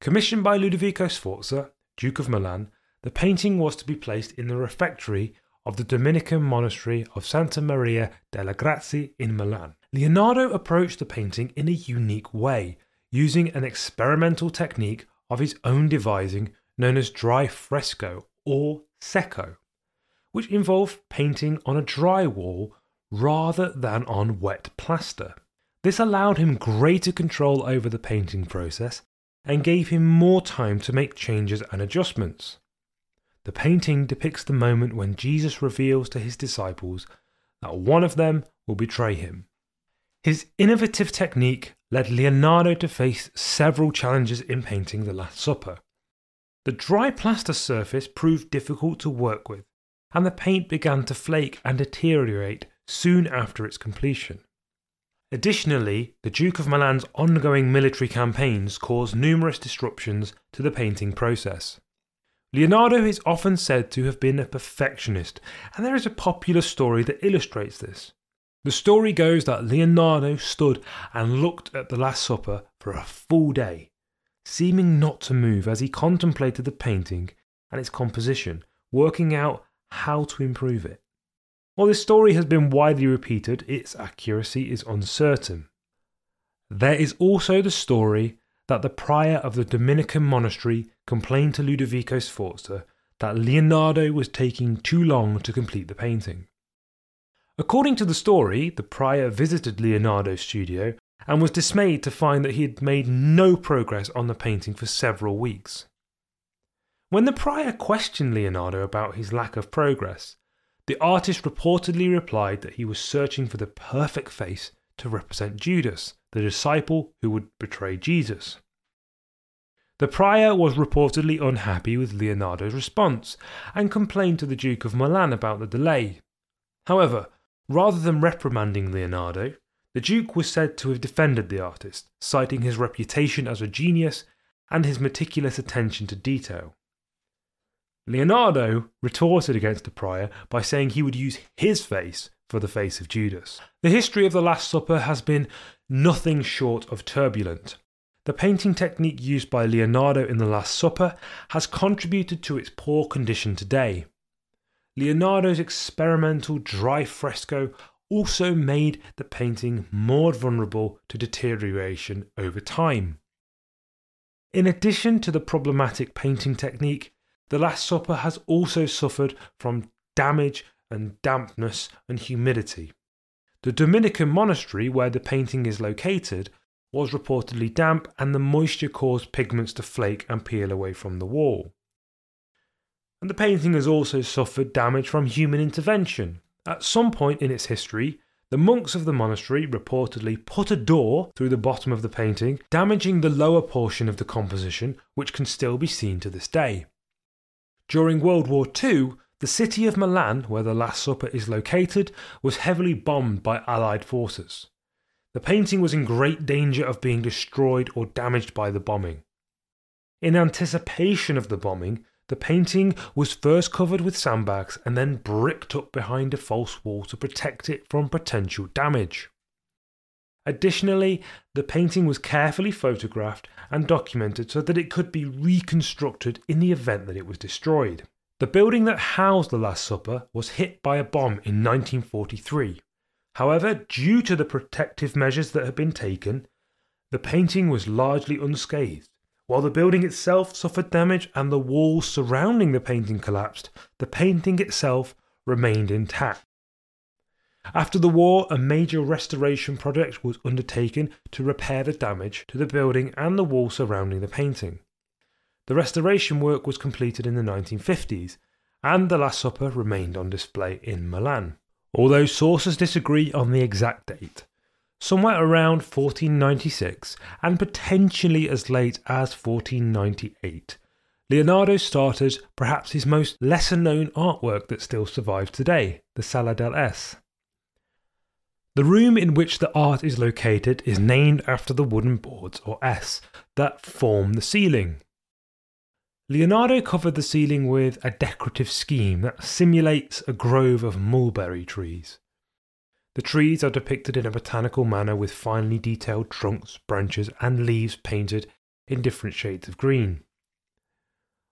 Commissioned by Ludovico Sforza, Duke of Milan, the painting was to be placed in the refectory of the Dominican monastery of Santa Maria delle Grazie in Milan. Leonardo approached the painting in a unique way, using an experimental technique of his own devising known as dry fresco or secco which involved painting on a dry wall rather than on wet plaster. This allowed him greater control over the painting process and gave him more time to make changes and adjustments. The painting depicts the moment when Jesus reveals to his disciples that one of them will betray him. His innovative technique led Leonardo to face several challenges in painting the Last Supper. The dry plaster surface proved difficult to work with, and the paint began to flake and deteriorate soon after its completion. Additionally, the Duke of Milan's ongoing military campaigns caused numerous disruptions to the painting process. Leonardo is often said to have been a perfectionist, and there is a popular story that illustrates this. The story goes that Leonardo stood and looked at the Last Supper for a full day, seeming not to move as he contemplated the painting and its composition, working out how to improve it. While this story has been widely repeated, its accuracy is uncertain. There is also the story that the prior of the Dominican monastery complained to Ludovico Sforza that Leonardo was taking too long to complete the painting. According to the story, the prior visited Leonardo's studio and was dismayed to find that he had made no progress on the painting for several weeks. When the prior questioned Leonardo about his lack of progress, the artist reportedly replied that he was searching for the perfect face to represent Judas, the disciple who would betray Jesus. The prior was reportedly unhappy with Leonardo's response and complained to the Duke of Milan about the delay. However, rather than reprimanding Leonardo, the Duke was said to have defended the artist, citing his reputation as a genius and his meticulous attention to detail. Leonardo retorted against the prior by saying he would use his face for the face of Judas. The history of the Last Supper has been nothing short of turbulent. The painting technique used by Leonardo in The Last Supper has contributed to its poor condition today. Leonardo's experimental dry fresco also made the painting more vulnerable to deterioration over time. In addition to the problematic painting technique, The Last Supper has also suffered from damage and dampness and humidity. The Dominican monastery where the painting is located was reportedly damp and the moisture caused pigments to flake and peel away from the wall. And the painting has also suffered damage from human intervention. At some point in its history, the monks of the monastery reportedly put a door through the bottom of the painting, damaging the lower portion of the composition, which can still be seen to this day. During World War II, the city of Milan, where the Last Supper is located, was heavily bombed by Allied forces. The painting was in great danger of being destroyed or damaged by the bombing. In anticipation of the bombing, the painting was first covered with sandbags and then bricked up behind a false wall to protect it from potential damage. Additionally, the painting was carefully photographed and documented so that it could be reconstructed in the event that it was destroyed. The building that housed the Last Supper was hit by a bomb in 1943. However, due to the protective measures that had been taken, the painting was largely unscathed. While the building itself suffered damage and the walls surrounding the painting collapsed, the painting itself remained intact. After the war, a major restoration project was undertaken to repair the damage to the building and the wall surrounding the painting. The restoration work was completed in the 1950s, and the Last Supper remained on display in Milan. Although sources disagree on the exact date, somewhere around 1496 and potentially as late as 1498, Leonardo started perhaps his most lesser known artwork that still survives today, the Sala delle Asse. The room in which the art is located is named after the wooden boards, or asse, that form the ceiling. Leonardo covered the ceiling with a decorative scheme that simulates a grove of mulberry trees. The trees are depicted in a botanical manner with finely detailed trunks, branches, and leaves painted in different shades of green.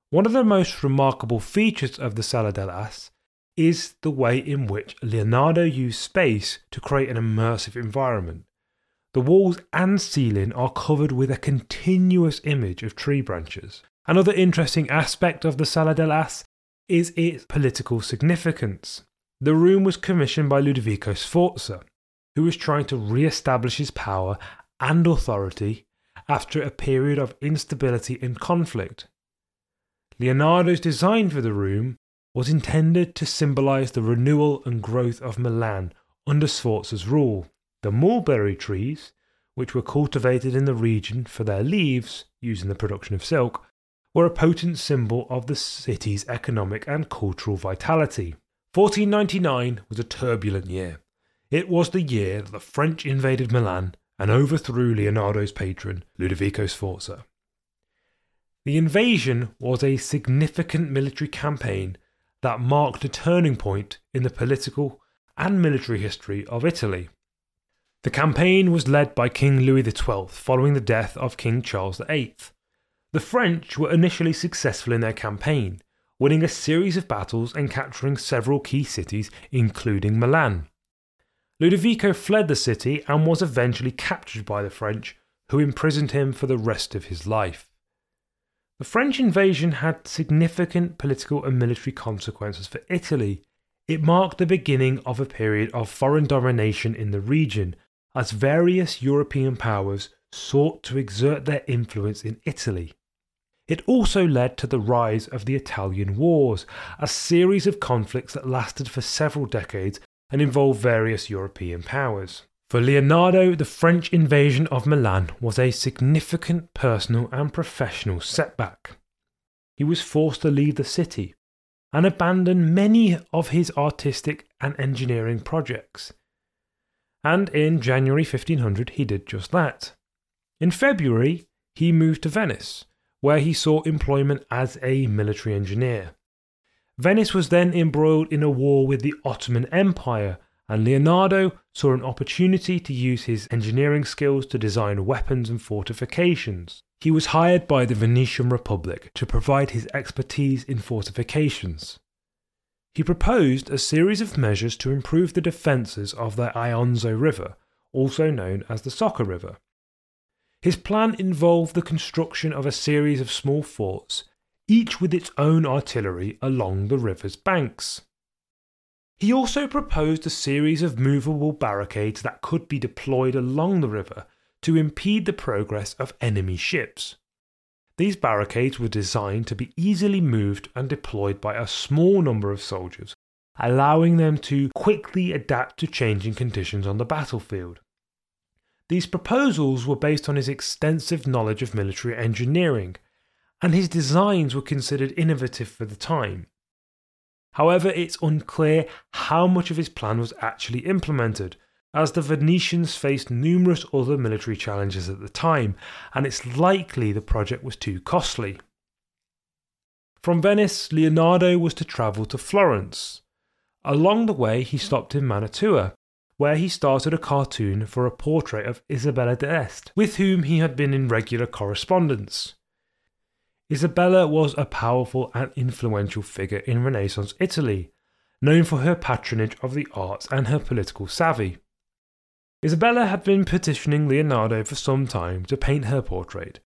One of the most remarkable features of the Sala delle Asse is the way in which Leonardo used space to create an immersive environment. The walls and ceiling are covered with a continuous image of tree branches. Another interesting aspect of the Sala delle Asse is its political significance. The room was commissioned by Ludovico Sforza, who was trying to re establish his power and authority after a period of instability and conflict. Leonardo's design for the room was intended to symbolise the renewal and growth of Milan under Sforza's rule. The mulberry trees, which were cultivated in the region for their leaves used in the production of silk, were a potent symbol of the city's economic and cultural vitality. 1499 was a turbulent year. It was the year that the French invaded Milan and overthrew Leonardo's patron, Ludovico Sforza. The invasion was a significant military campaign that marked a turning point in the political and military history of Italy. The campaign was led by King Louis XII following the death of King Charles VIII. The French were initially successful in their campaign, winning a series of battles and capturing several key cities, including Milan. Ludovico fled the city and was eventually captured by the French, who imprisoned him for the rest of his life. The French invasion had significant political and military consequences for Italy. It marked the beginning of a period of foreign domination in the region, as various European powers sought to exert their influence in Italy. It also led to the rise of the Italian Wars, a series of conflicts that lasted for several decades and involved various European powers. For Leonardo, the French invasion of Milan was a significant personal and professional setback. He was forced to leave the city and abandon many of his artistic and engineering projects. And in January 1500, he did just that. In February, he moved to Venice, where he sought employment as a military engineer. Venice was then embroiled in a war with the Ottoman Empire, and Leonardo saw an opportunity to use his engineering skills to design weapons and fortifications. He was hired by the Venetian Republic to provide his expertise in fortifications. He proposed a series of measures to improve the defences of the Isonzo River, also known as the Soca River. His plan involved the construction of a series of small forts, each with its own artillery along the river's banks. He also proposed a series of movable barricades that could be deployed along the river to impede the progress of enemy ships. These barricades were designed to be easily moved and deployed by a small number of soldiers, allowing them to quickly adapt to changing conditions on the battlefield. These proposals were based on his extensive knowledge of military engineering, and his designs were considered innovative for the time. However, it's unclear how much of his plan was actually implemented, as the Venetians faced numerous other military challenges at the time, and it's likely the project was too costly. From Venice, Leonardo was to travel to Florence. Along the way, he stopped in Mantua, where he started a cartoon for a portrait of Isabella d'Este, with whom he had been in regular correspondence. Isabella was a powerful and influential figure in Renaissance Italy, known for her patronage of the arts and her political savvy. Isabella had been petitioning Leonardo for some time to paint her portrait,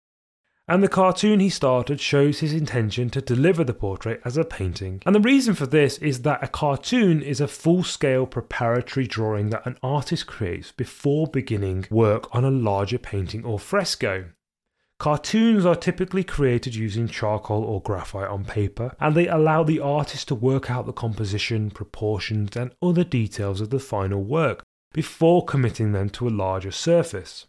and the cartoon he started shows his intention to deliver the portrait as a painting. And the reason for this is that a cartoon is a full scale preparatory drawing that an artist creates before beginning work on a larger painting or fresco. Cartoons are typically created using charcoal or graphite on paper, and they allow the artist to work out the composition, proportions, and other details of the final work before committing them to a larger surface.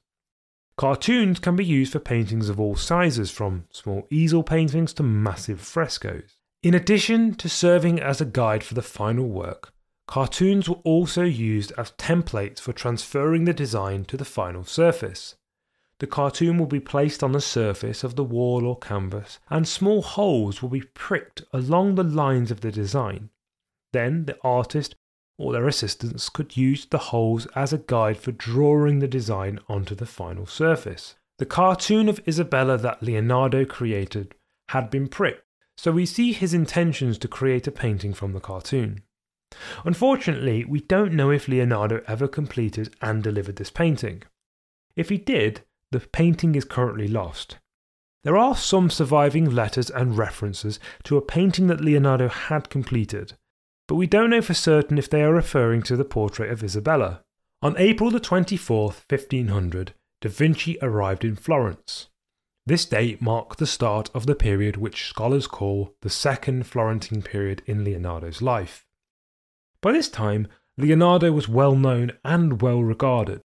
Cartoons can be used for paintings of all sizes, from small easel paintings to massive frescoes. In addition to serving as a guide for the final work, cartoons were also used as templates for transferring the design to the final surface. The cartoon will be placed on the surface of the wall or canvas, and small holes will be pricked along the lines of the design. Then the artist or their assistants could use the holes as a guide for drawing the design onto the final surface. The cartoon of Isabella that Leonardo created had been pricked, so we see his intentions to create a painting from the cartoon. Unfortunately, we don't know if Leonardo ever completed and delivered this painting. If he did, the painting is currently lost. There are some surviving letters and references to a painting that Leonardo had completed, but we don't know for certain if they are referring to the portrait of Isabella. On April the 24th, 1500, Da Vinci arrived in Florence. This date marked the start of the period which scholars call the Second Florentine period in Leonardo's life. By this time, Leonardo was well known and well regarded.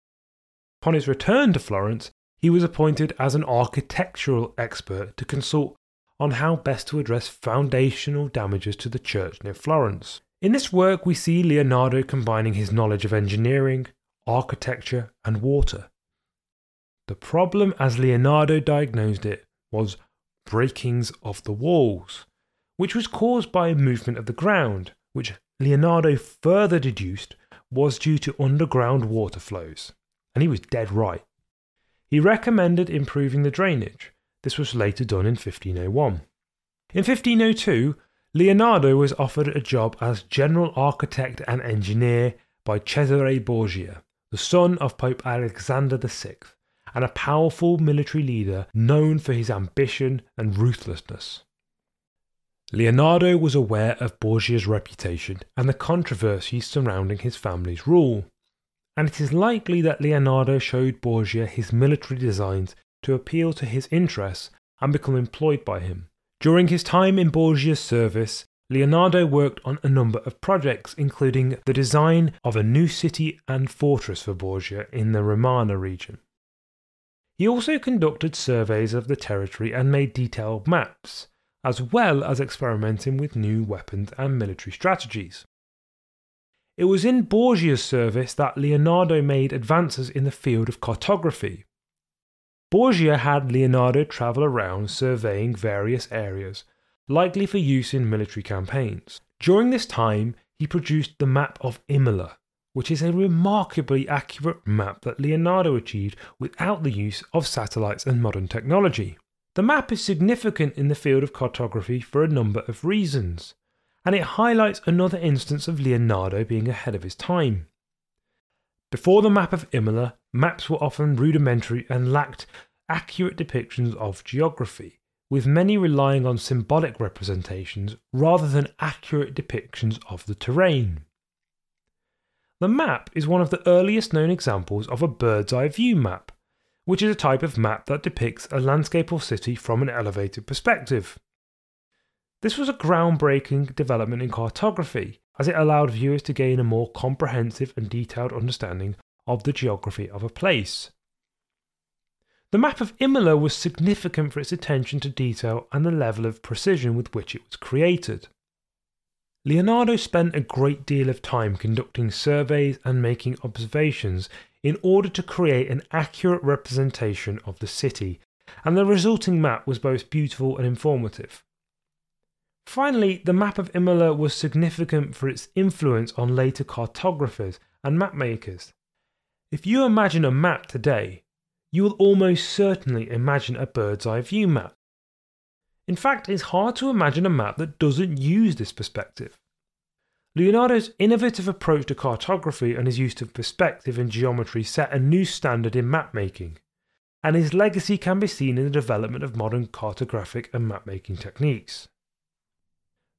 Upon his return to Florence, he was appointed as an architectural expert to consult on how best to address foundational damages to the church near Florence. In this work, we see Leonardo combining his knowledge of engineering, architecture, and water. The problem, as Leonardo diagnosed it, was breakings of the walls, which was caused by a movement of the ground, which Leonardo further deduced was due to underground water flows. And he was dead right. He recommended improving the drainage. This was later done in 1501. In 1502, Leonardo was offered a job as general architect and engineer by Cesare Borgia, the son of Pope Alexander VI, and a powerful military leader known for his ambition and ruthlessness. Leonardo was aware of Borgia's reputation and the controversies surrounding his family's rule, and it is likely that Leonardo showed Borgia his military designs to appeal to his interests and become employed by him. During his time in Borgia's service, Leonardo worked on a number of projects, including the design of a new city and fortress for Borgia in the Romagna region. He also conducted surveys of the territory and made detailed maps, as well as experimenting with new weapons and military strategies. It was in Borgia's service that Leonardo made advances in the field of cartography. Borgia had Leonardo travel around surveying various areas, likely for use in military campaigns. During this time, he produced the map of Imola, which is a remarkably accurate map that Leonardo achieved without the use of satellites and modern technology. The map is significant in the field of cartography for a number of reasons, and it highlights another instance of Leonardo being ahead of his time. Before the map of Imola, maps were often rudimentary and lacked accurate depictions of geography, with many relying on symbolic representations rather than accurate depictions of the terrain. The map is one of the earliest known examples of a bird's eye view map, which is a type of map that depicts a landscape or city from an elevated perspective. This was a groundbreaking development in cartography, as it allowed viewers to gain a more comprehensive and detailed understanding of the geography of a place. The map of Imola was significant for its attention to detail and the level of precision with which it was created. Leonardo spent a great deal of time conducting surveys and making observations in order to create an accurate representation of the city, and the resulting map was both beautiful and informative. Finally, the map of Imola was significant for its influence on later cartographers and mapmakers. If you imagine a map today, you will almost certainly imagine a bird's eye view map. In fact, it's hard to imagine a map that doesn't use this perspective. Leonardo's innovative approach to cartography and his use of perspective and geometry set a new standard in mapmaking, and his legacy can be seen in the development of modern cartographic and mapmaking techniques.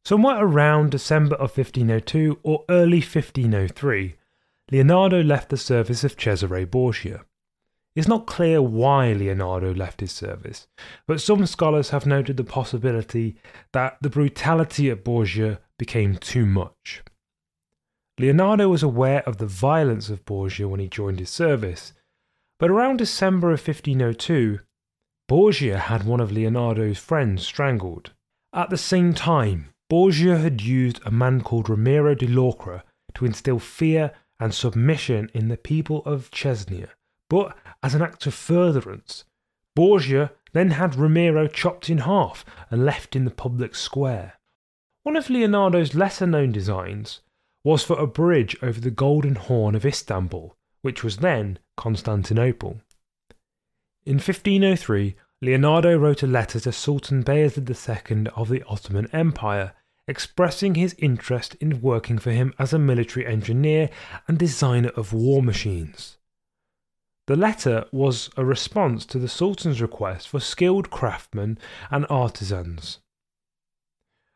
Somewhere around December of 1502 or early 1503, Leonardo left the service of Cesare Borgia. It's not clear why Leonardo left his service, but some scholars have noted the possibility that the brutality at Borgia became too much. Leonardo was aware of the violence of Borgia when he joined his service, but around December of 1502, Borgia had one of Leonardo's friends strangled. At the same time, Borgia had used a man called Ramiro di Lorca to instill fear and submission in the people of Cesena, but as an act of furtherance, Borgia then had Ramiro chopped in half and left in the public square. One of Leonardo's lesser known designs was for a bridge over the Golden Horn of Istanbul, which was then Constantinople. In 1503, Leonardo wrote a letter to Sultan Bayezid II of the Ottoman Empire expressing his interest in working for him as a military engineer and designer of war machines. The letter was a response to the Sultan's request for skilled craftsmen and artisans.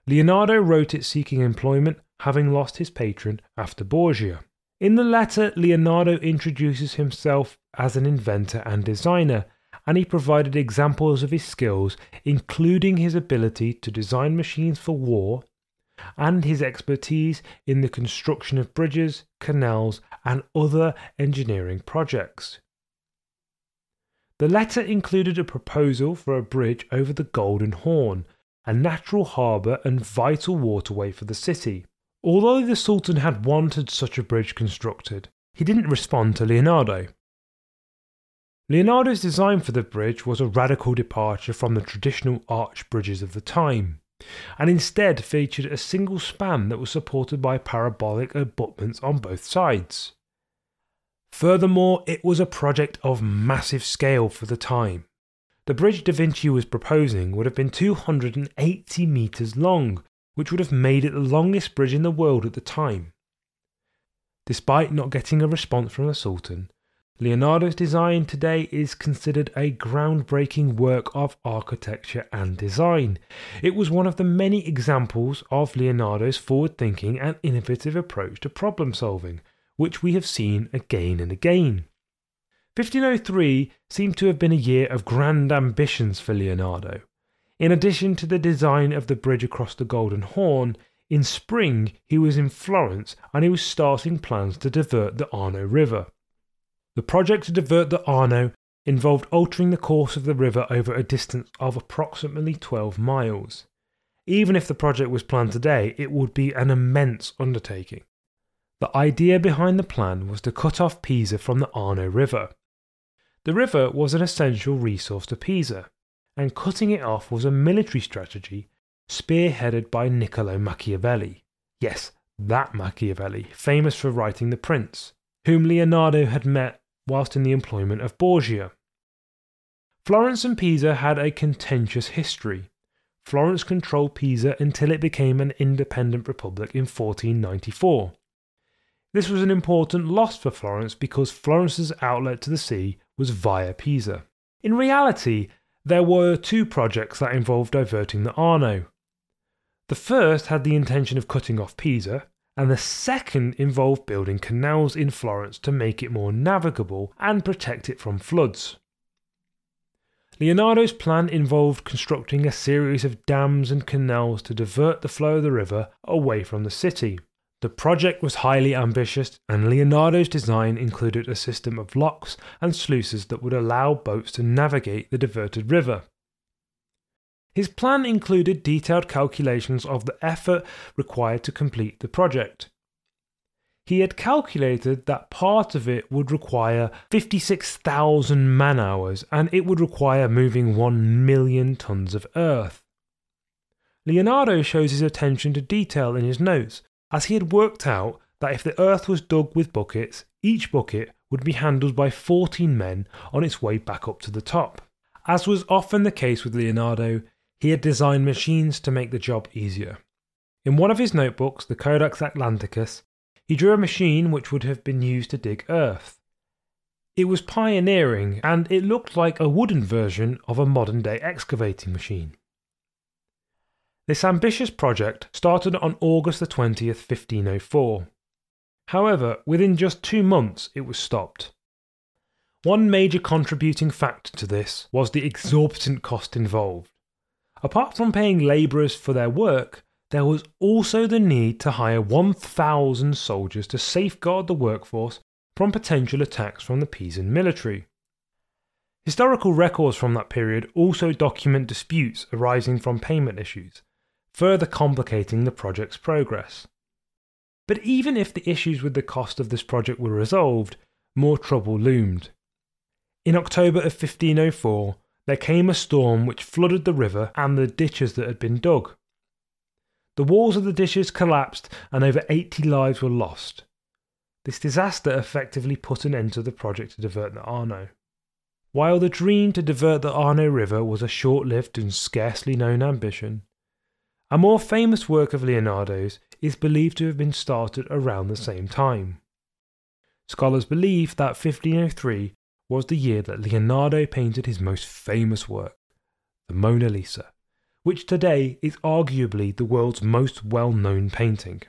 Leonardo wrote it seeking employment, having lost his patron after Borgia. In the letter, Leonardo introduces himself as an inventor and designer, and he provided examples of his skills, including his ability to design machines for war and his expertise in the construction of bridges, canals, and other engineering projects. The letter included a proposal for a bridge over the Golden Horn, a natural harbour and vital waterway for the city. Although the Sultan had wanted such a bridge constructed, he didn't respond to Leonardo. Leonardo's design for the bridge was a radical departure from the traditional arch bridges of the time and instead featured a single span that was supported by parabolic abutments on both sides. Furthermore, it was a project of massive scale for the time. The bridge Da Vinci was proposing would have been 280 metres long, which would have made it the longest bridge in the world at the time. Despite not getting a response from the Sultan, Leonardo's design today is considered a groundbreaking work of architecture and design. It was one of the many examples of Leonardo's forward thinking and innovative approach to problem solving, which we have seen again and again. 1503 seemed to have been a year of grand ambitions for Leonardo. In addition to the design of the bridge across the Golden Horn, in spring he was in Florence and he was starting plans to divert the Arno River. The project to divert the Arno involved altering the course of the river over a distance of approximately 12 miles. Even if the project was planned today, it would be an immense undertaking. The idea behind the plan was to cut off Pisa from the Arno River. The river was an essential resource to Pisa, and cutting it off was a military strategy spearheaded by Niccolo Machiavelli. Yes, that Machiavelli, famous for writing The Prince, whom Leonardo had met whilst in the employment of Borgia. Florence and Pisa had a contentious history. Florence controlled Pisa until it became an independent republic in 1494. This was an important loss for Florence because Florence's outlet to the sea was via Pisa. In reality, there were two projects that involved diverting the Arno. The first had the intention of cutting off Pisa, and the second involved building canals in Florence to make it more navigable and protect it from floods. Leonardo's plan involved constructing a series of dams and canals to divert the flow of the river away from the city. The project was highly ambitious, and Leonardo's design included a system of locks and sluices that would allow boats to navigate the diverted river. His plan included detailed calculations of the effort required to complete the project. He had calculated that part of it would require 56,000 man hours and it would require moving 1 million tons of earth. Leonardo shows his attention to detail in his notes, as he had worked out that if the earth was dug with buckets, each bucket would be handled by 14 men on its way back up to the top. As was often the case with Leonardo, he had designed machines to make the job easier. In one of his notebooks, the Codex Atlanticus, he drew a machine which would have been used to dig earth. It was pioneering and it looked like a wooden version of a modern day excavating machine. This ambitious project started on August the 20th, 1504. However, within just two months it was stopped. One major contributing factor to this was the exorbitant cost involved. Apart from paying labourers for their work, there was also the need to hire 1,000 soldiers to safeguard the workforce from potential attacks from the Pisan military. Historical records from that period also document disputes arising from payment issues, further complicating the project's progress. But even if the issues with the cost of this project were resolved, more trouble loomed. In October of 1504, there came a storm which flooded the river and the ditches that had been dug. The walls of the ditches collapsed and over 80 lives were lost. This disaster effectively put an end to the project to divert the Arno. While the dream to divert the Arno River was a short lived and scarcely known ambition, a more famous work of Leonardo's is believed to have been started around the same time. Scholars believe that 1503 was the year that Leonardo painted his most famous work, the Mona Lisa, which today is arguably the world's most well known painting.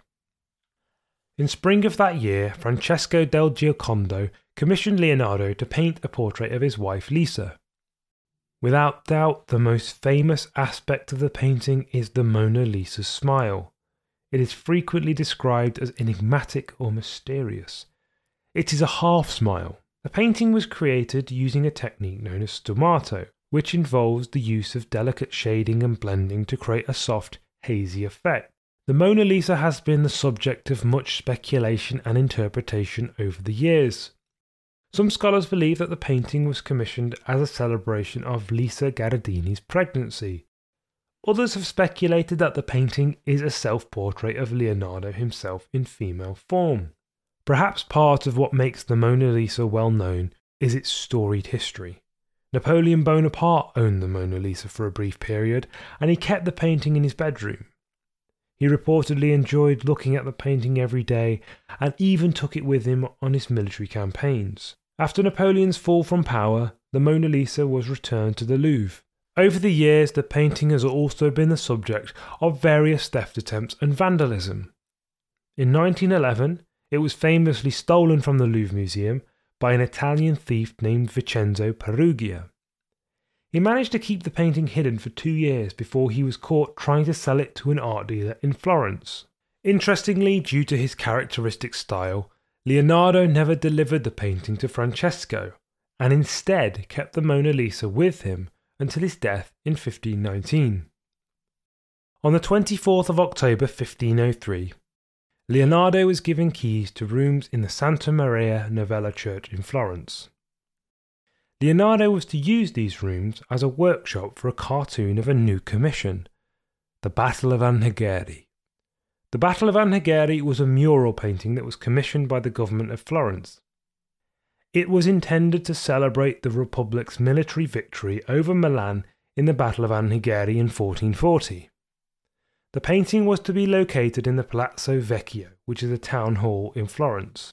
In spring of that year, Francesco del Giocondo commissioned Leonardo to paint a portrait of his wife Lisa. Without doubt, the most famous aspect of the painting is the Mona Lisa's smile. It is frequently described as enigmatic or mysterious. It is a half smile. The painting was created using a technique known as sfumato, which involves the use of delicate shading and blending to create a soft, hazy effect. The Mona Lisa has been the subject of much speculation and interpretation over the years. Some scholars believe that the painting was commissioned as a celebration of Lisa Gherardini's pregnancy. Others have speculated that the painting is a self portrait of Leonardo himself in female form. Perhaps part of what makes the Mona Lisa well known is its storied history. Napoleon Bonaparte owned the Mona Lisa for a brief period, and he kept the painting in his bedroom. He reportedly enjoyed looking at the painting every day and even took it with him on his military campaigns. After Napoleon's fall from power, the Mona Lisa was returned to the Louvre. Over the years, the painting has also been the subject of various theft attempts and vandalism. In 1911, it was famously stolen from the Louvre Museum by an Italian thief named Vincenzo Perugia. He managed to keep the painting hidden for two years before he was caught trying to sell it to an art dealer in Florence. Interestingly, due to his characteristic style, Leonardo never delivered the painting to Francesco, and instead kept the Mona Lisa with him until his death in 1519. On the 24th of October 1503, Leonardo was given keys to rooms in the Santa Maria Novella church in Florence. Leonardo was to use these rooms as a workshop for a cartoon of a new commission, The Battle of Anghiari. The Battle of Anghiari was a mural painting that was commissioned by the government of Florence. It was intended to celebrate the Republic's military victory over Milan in the Battle of Anghiari in 1440. The painting was to be located in the Palazzo Vecchio, which is a town hall in Florence.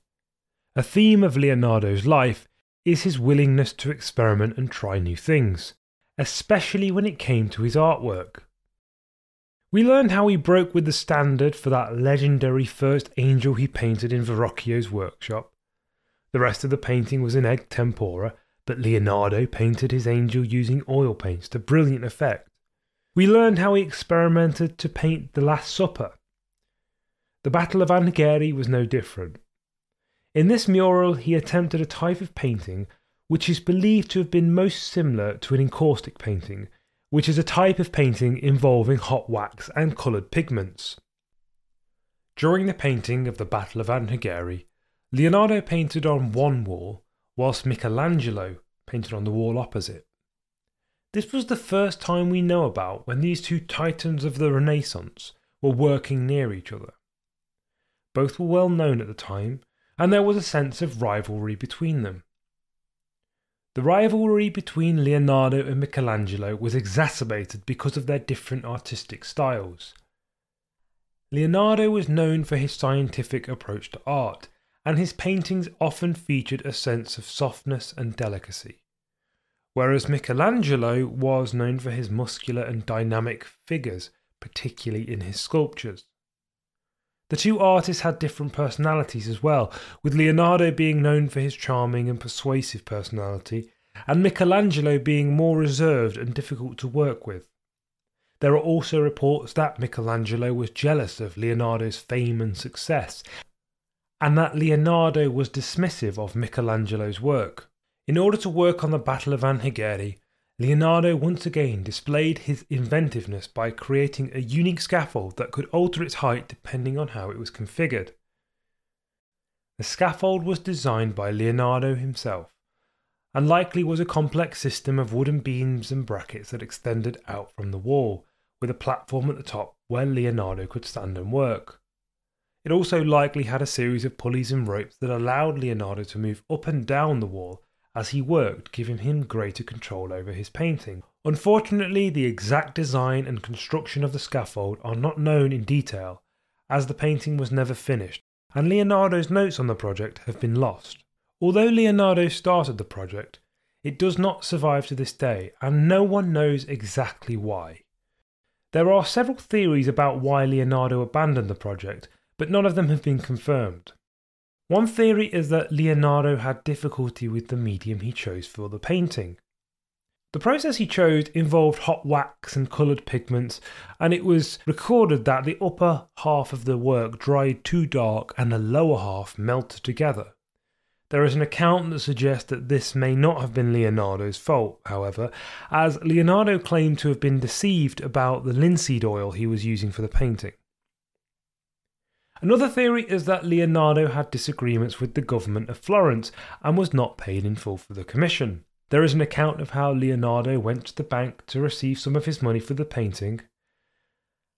A theme of Leonardo's life is his willingness to experiment and try new things, especially when it came to his artwork. We learned how he broke with the standard for that legendary first angel he painted in Verrocchio's workshop. The rest of the painting was in egg tempera, but Leonardo painted his angel using oil paints to brilliant effect. We learned how he experimented to paint the Last Supper. The Battle of Anghiari was no different. In this mural, he attempted a type of painting which is believed to have been most similar to an encaustic painting, which is a type of painting involving hot wax and coloured pigments. During the painting of the Battle of Anghiari, Leonardo painted on one wall, whilst Michelangelo painted on the wall opposite. This was the first time we know about when these two titans of the Renaissance were working near each other. Both were well known at the time and there was a sense of rivalry between them. The rivalry between Leonardo and Michelangelo was exacerbated because of their different artistic styles. Leonardo was known for his scientific approach to art, and his paintings often featured a sense of softness and delicacy, whereas Michelangelo was known for his muscular and dynamic figures, particularly in his sculptures. The two artists had different personalities as well, with Leonardo being known for his charming and persuasive personality, and Michelangelo being more reserved and difficult to work with. There are also reports that Michelangelo was jealous of Leonardo's fame and success, and that Leonardo was dismissive of Michelangelo's work. In order to work on the Battle of Anghiari, Leonardo once again displayed his inventiveness by creating a unique scaffold that could alter its height depending on how it was configured. The scaffold was designed by Leonardo himself, and likely was a complex system of wooden beams and brackets that extended out from the wall, with a platform at the top where Leonardo could stand and work. It also likely had a series of pulleys and ropes that allowed Leonardo to move up and down the wall as he worked, giving him greater control over his painting. Unfortunately, the exact design and construction of the scaffold are not known in detail, as the painting was never finished, and Leonardo's notes on the project have been lost. Although Leonardo started the project, it does not survive to this day, and no one knows exactly why. There are several theories about why Leonardo abandoned the project, but none of them have been confirmed. One theory is that Leonardo had difficulty with the medium he chose for the painting. The process he chose involved hot wax and coloured pigments, and it was recorded that the upper half of the work dried too dark and the lower half melted together. There is an account that suggests that this may not have been Leonardo's fault, however, as Leonardo claimed to have been deceived about the linseed oil he was using for the painting. Another theory is that Leonardo had disagreements with the government of Florence and was not paid in full for the commission. There is an account of how Leonardo went to the bank to receive some of his money for the painting,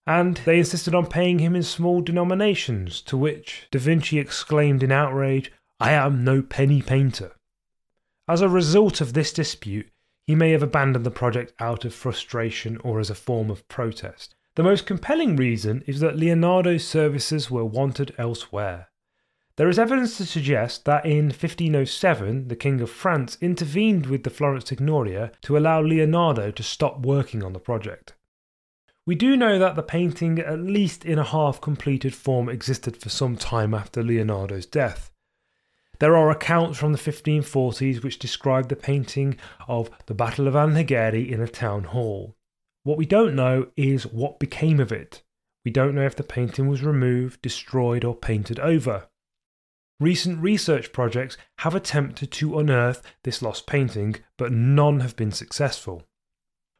and they insisted on paying him in small denominations, to which Da Vinci exclaimed in outrage, I am no penny painter. As a result of this dispute, he may have abandoned the project out of frustration or as a form of protest. The most compelling reason is that Leonardo's services were wanted elsewhere. There is evidence to suggest that in 1507 the King of France intervened with the Florence Signoria to allow Leonardo to stop working on the project. We do know that the painting, at least in a half completed form, existed for some time after Leonardo's death. There are accounts from the 1540s which describe the painting of the Battle of Anghiari in a town hall. What we don't know is what became of it. We don't know if the painting was removed, destroyed, or painted over. Recent research projects have attempted to unearth this lost painting, but none have been successful.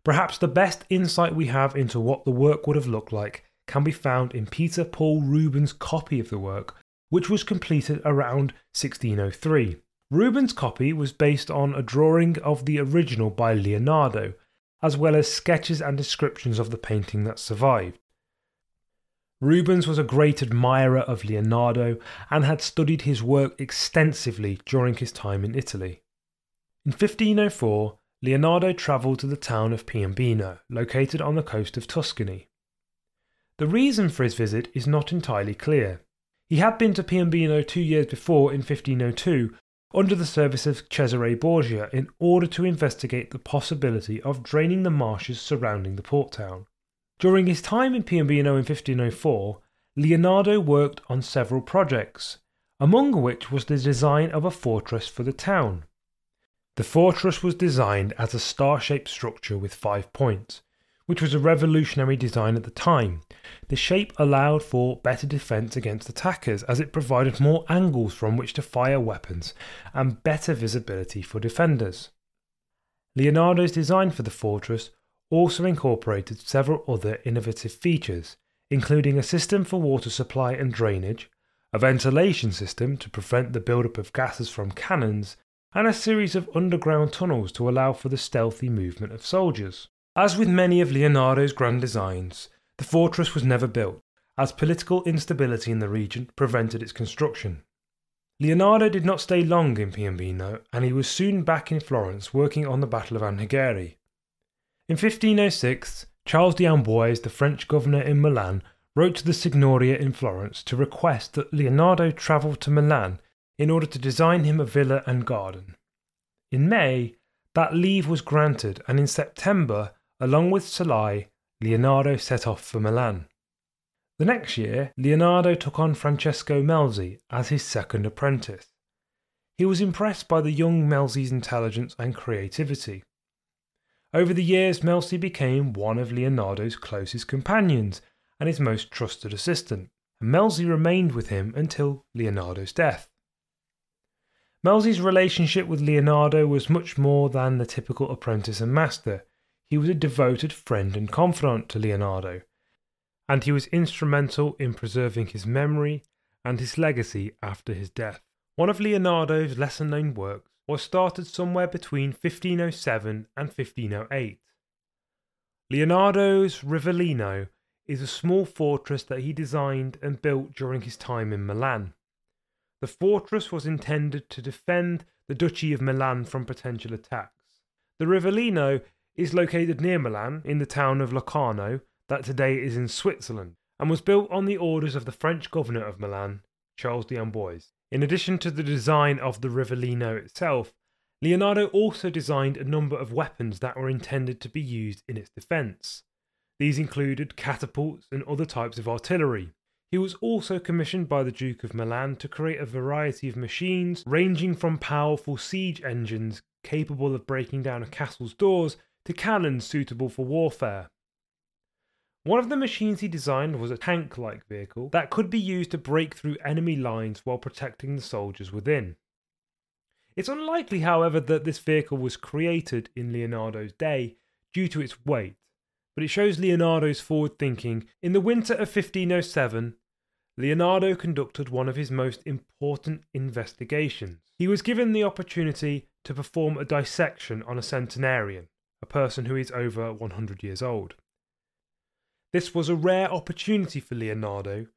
Perhaps the best insight we have into what the work would have looked like can be found in Peter Paul Rubens' copy of the work, which was completed around 1603. Rubens' copy was based on a drawing of the original by Leonardo, as well as sketches and descriptions of the painting that survived. Rubens was a great admirer of Leonardo and had studied his work extensively during his time in Italy. In 1504, Leonardo travelled to the town of Piombino, located on the coast of Tuscany. The reason for his visit is not entirely clear. He had been to Piombino two years before in 1502 under the service of Cesare Borgia in order to investigate the possibility of draining the marshes surrounding the port town. During his time in Piombino in 1504, Leonardo worked on several projects, among which was the design of a fortress for the town. The fortress was designed as a star shaped structure with five points, which was a revolutionary design at the time. The shape allowed for better defense against attackers as it provided more angles from which to fire weapons and better visibility for defenders. Leonardo's design for the fortress also incorporated several other innovative features, including a system for water supply and drainage, a ventilation system to prevent the buildup of gases from cannons, and a series of underground tunnels to allow for the stealthy movement of soldiers. As with many of Leonardo's grand designs, the fortress was never built, as political instability in the region prevented its construction. Leonardo did not stay long in Piombino, and he was soon back in Florence working on the Battle of Anghiari, in 1506, Charles d'Amboise, the French governor in Milan, wrote to the Signoria in Florence to request that Leonardo travel to Milan in order to design him a villa and garden. In May, that leave was granted, and in September, along with Salai, Leonardo set off for Milan. The next year, Leonardo took on Francesco Melzi as his second apprentice. He was impressed by the young Melzi's intelligence and creativity. Over the years, Melzi became one of Leonardo's closest companions and his most trusted assistant, and Melzi remained with him until Leonardo's death. Melzi's relationship with Leonardo was much more than the typical apprentice and master. He was a devoted friend and confidant to Leonardo, and he was instrumental in preserving his memory and his legacy after his death. One of Leonardo's lesser known works was started somewhere between 1507 and 1508. Leonardo's Rivellino is a small fortress that he designed and built during his time in Milan. The fortress was intended to defend the Duchy of Milan from potential attacks. The Rivellino is located near Milan in the town of Locarno, that today is in Switzerland, and was built on the orders of the French governor of Milan, Charles d'Amboise. In addition to the design of the Rivellino itself, Leonardo also designed a number of weapons that were intended to be used in its defence. These included catapults and other types of artillery. He was also commissioned by the Duke of Milan to create a variety of machines, ranging from powerful siege engines capable of breaking down a castle's doors to cannons suitable for warfare. One of the machines he designed was a tank like vehicle that could be used to break through enemy lines while protecting the soldiers within. It's unlikely, however, that this vehicle was created in Leonardo's day due to its weight, but it shows Leonardo's forward thinking. In the winter of 1507, Leonardo conducted one of his most important investigations. He was given the opportunity to perform a dissection on a centenarian, a person who is over 100 years old. This was a rare opportunity for Leonardo,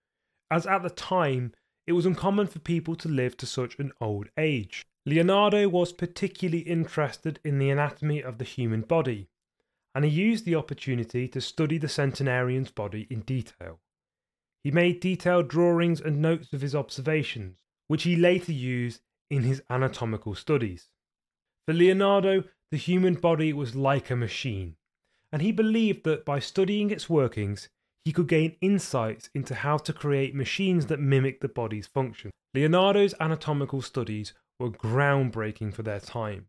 as at the time it was uncommon for people to live to such an old age. Leonardo was particularly interested in the anatomy of the human body, and he used the opportunity to study the centenarian's body in detail. He made detailed drawings and notes of his observations, which he later used in his anatomical studies. For Leonardo, the human body was like a machine, and he believed that by studying its workings, he could gain insights into how to create machines that mimic the body's function. Leonardo's anatomical studies were groundbreaking for their time,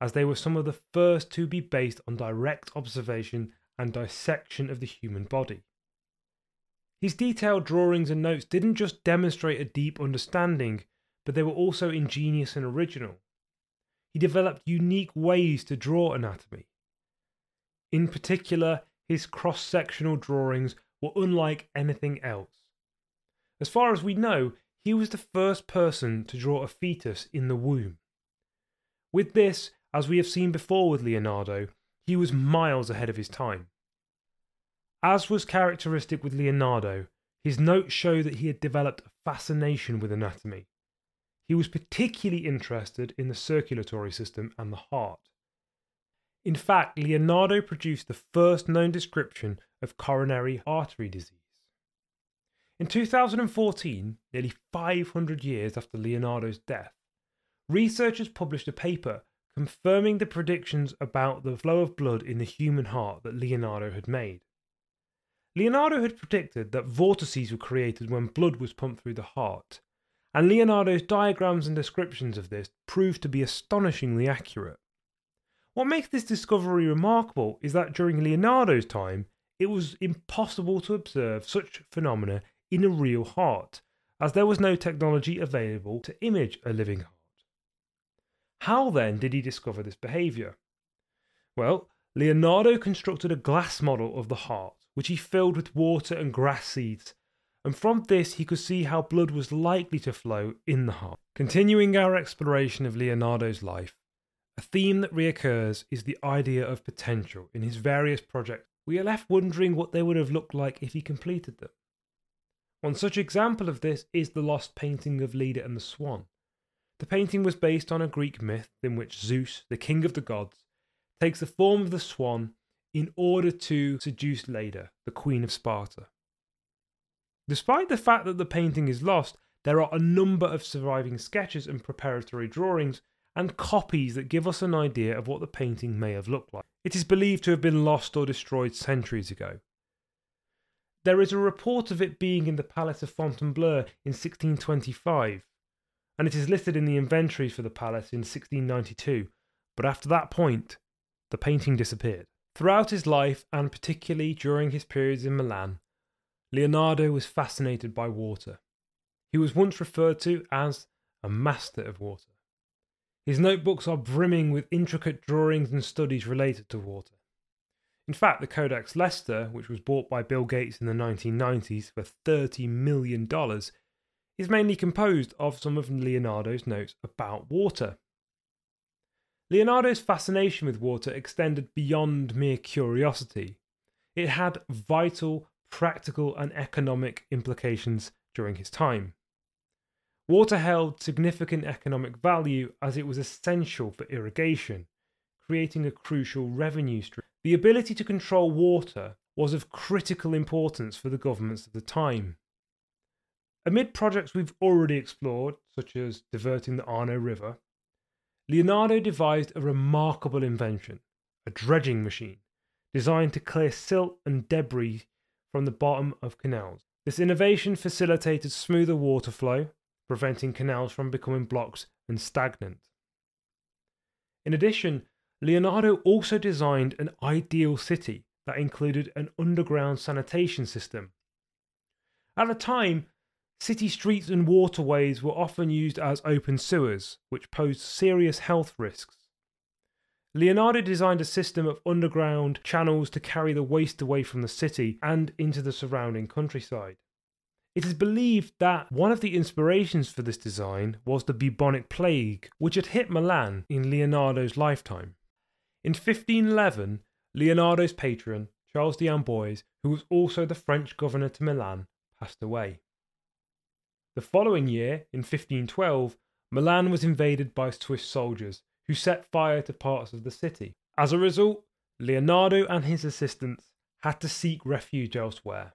as they were some of the first to be based on direct observation and dissection of the human body. His detailed drawings and notes didn't just demonstrate a deep understanding, but they were also ingenious and original. He developed unique ways to draw anatomy, in particular, his cross sectional drawings were unlike anything else. As far as we know, he was the first person to draw a fetus in the womb. With this, as we have seen before with Leonardo, he was miles ahead of his time. As was characteristic with Leonardo, his notes show that he had developed a fascination with anatomy. He was particularly interested in the circulatory system and the heart. In fact, Leonardo produced the first known description of coronary artery disease. In 2014, nearly 500 years after Leonardo's death, researchers published a paper confirming the predictions about the flow of blood in the human heart that Leonardo had made. Leonardo had predicted that vortices were created when blood was pumped through the heart, and Leonardo's diagrams and descriptions of this proved to be astonishingly accurate. What makes this discovery remarkable is that during Leonardo's time, it was impossible to observe such phenomena in a real heart, as there was no technology available to image a living heart. How then did he discover this behaviour? Well, Leonardo constructed a glass model of the heart, which he filled with water and grass seeds, and from this he could see how blood was likely to flow in the heart. Continuing our exploration of Leonardo's life, a theme that reoccurs is the idea of potential in his various projects. We are left wondering what they would have looked like if he completed them. One such example of this is the lost painting of Leda and the Swan. The painting was based on a Greek myth in which Zeus, the king of the gods, takes the form of the swan in order to seduce Leda, the queen of Sparta. Despite the fact that the painting is lost, there are a number of surviving sketches and preparatory drawings and copies that give us an idea of what the painting may have looked like. It is believed to have been lost or destroyed centuries ago. There is a report of it being in the Palace of Fontainebleau in 1625, and it is listed in the inventories for the palace in 1692, but after that point, the painting disappeared. Throughout his life, and particularly during his periods in Milan, Leonardo was fascinated by water. He was once referred to as a master of water. His notebooks are brimming with intricate drawings and studies related to water. In fact, the Codex Leicester, which was bought by Bill Gates in the 1990s for $30 million, is mainly composed of some of Leonardo's notes about water. Leonardo's fascination with water extended beyond mere curiosity. It had vital, practical, and economic implications during his time. Water held significant economic value as it was essential for irrigation, creating a crucial revenue stream. The ability to control water was of critical importance for the governments of the time. Amid projects we've already explored, such as diverting the Arno River, Leonardo devised a remarkable invention a dredging machine designed to clear silt and debris from the bottom of canals. This innovation facilitated smoother water flow, preventing canals from becoming blocked and stagnant. In addition, Leonardo also designed an ideal city that included an underground sanitation system. At the time, City streets and waterways were often used as open sewers, which posed serious health risks. Leonardo designed a system of underground channels to carry the waste away from the city and into the surrounding countryside. It is believed that one of the inspirations for this design was the bubonic plague, which had hit Milan in Leonardo's lifetime. In 1511, Leonardo's patron, Charles de Amboise, who was also the French governor to Milan, passed away. The following year, in 1512, Milan was invaded by Swiss soldiers who set fire to parts of the city. As a result, Leonardo and his assistants had to seek refuge elsewhere.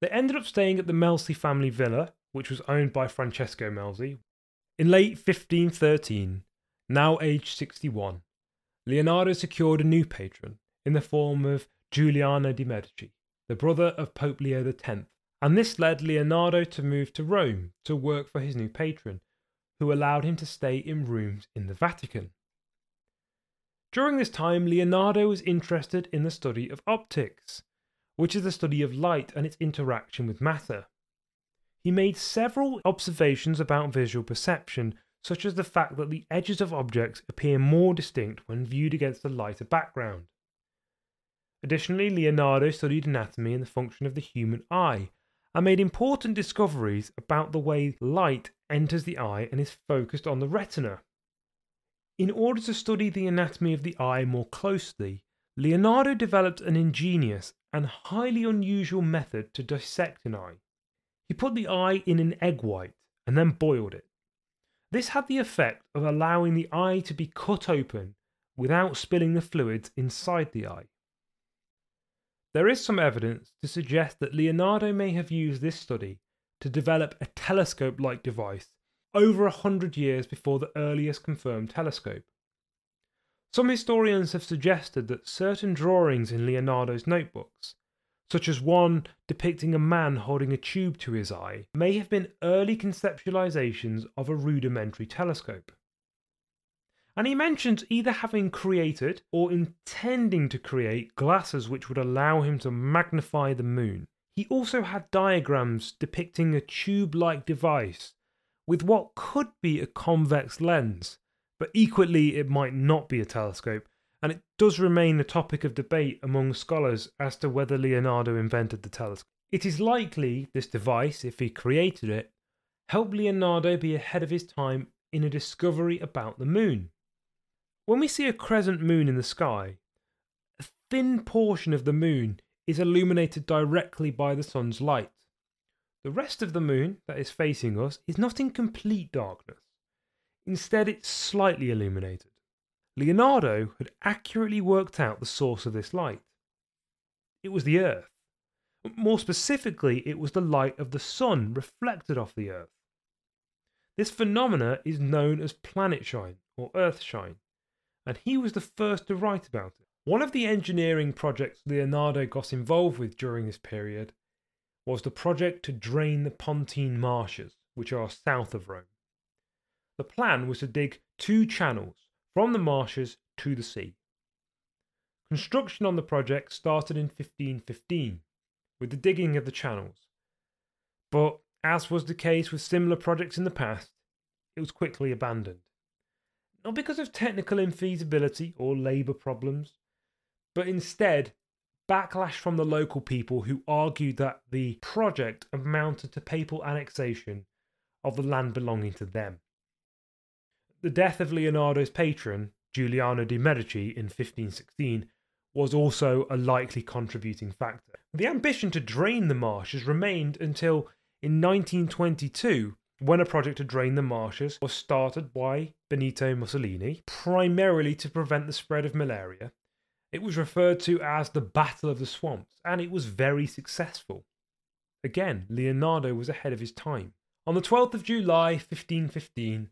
They ended up staying at the Melzi family villa, which was owned by Francesco Melzi. In late 1513, now aged 61, Leonardo secured a new patron in the form of Giuliano de' Medici, the brother of Pope Leo X, and this led Leonardo to move to Rome to work for his new patron, who allowed him to stay in rooms in the Vatican. During this time, Leonardo was interested in the study of optics, which is the study of light and its interaction with matter. He made several observations about visual perception, such as the fact that the edges of objects appear more distinct when viewed against a lighter background. Additionally, Leonardo studied anatomy and the function of the human eye, and made important discoveries about the way light enters the eye and is focused on the retina. In order to study the anatomy of the eye more closely, Leonardo developed an ingenious and highly unusual method to dissect an eye. He put the eye in an egg white and then boiled it. This had the effect of allowing the eye to be cut open without spilling the fluids inside the eye. There is some evidence to suggest that Leonardo may have used this study to develop a telescope like device over a hundred years before the earliest confirmed telescope. Some historians have suggested that certain drawings in Leonardo's notebooks, such as one depicting a man holding a tube to his eye, may have been early conceptualizations of a rudimentary telescope. And he mentions either having created or intending to create glasses which would allow him to magnify the moon. He also had diagrams depicting a tube like device with what could be a convex lens, but equally it might not be a telescope, and it does remain a topic of debate among scholars as to whether Leonardo invented the telescope. It is likely this device, if he created it, helped Leonardo be ahead of his time in a discovery about the moon. When we see a crescent moon in the sky, a thin portion of the moon is illuminated directly by the sun's light. The rest of the moon that is facing us is not in complete darkness. Instead, it's slightly illuminated. Leonardo had accurately worked out the source of this light. It was the Earth. More specifically, it was the light of the sun reflected off the Earth. This phenomena is known as planet shine or earth shine and he was the first to write about it. One of the engineering projects Leonardo got involved with during this period was the project to drain the Pontine marshes, which are south of Rome. The plan was to dig two channels from the marshes to the sea. Construction on the project started in 1515 with the digging of the channels. But, as was the case with similar projects in the past, it was quickly abandoned not because of technical infeasibility or labour problems, but instead backlash from the local people who argued that the project amounted to papal annexation of the land belonging to them. The death of Leonardo's patron, Giuliano de' Medici, in 1516 was also a likely contributing factor. The ambition to drain the marshes remained until in 1922 when a project to drain the marshes was started by Benito Mussolini, primarily to prevent the spread of malaria. It was referred to as the Battle of the Swamps, and it was very successful. Again, Leonardo was ahead of his time. On the 12th of July 1515,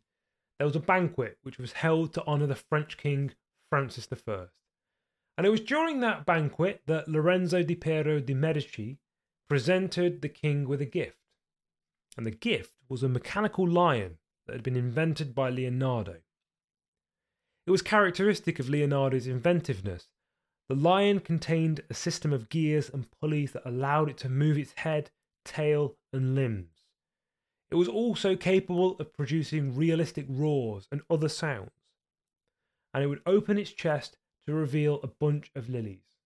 there was a banquet which was held to honour the French king Francis I. And it was during that banquet that Lorenzo di Piero de' Medici presented the king with a gift and the gift was a mechanical lion that had been invented by Leonardo. It was characteristic of Leonardo's inventiveness. The lion contained a system of gears and pulleys that allowed it to move its head, tail, and limbs. It was also capable of producing realistic roars and other sounds, and it would open its chest to reveal a bunch of lilies.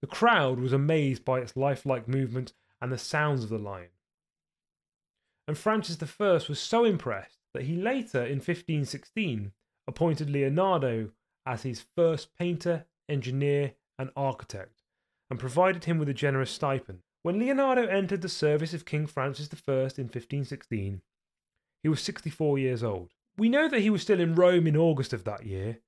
The crowd was amazed by its lifelike movement and the sounds of the lion and Francis I was so impressed that he later, in 1516, appointed Leonardo as his first painter, engineer, and architect, and provided him with a generous stipend. When Leonardo entered the service of King Francis I in 1516, he was 64 years old. We know that he was still in Rome in August of that year,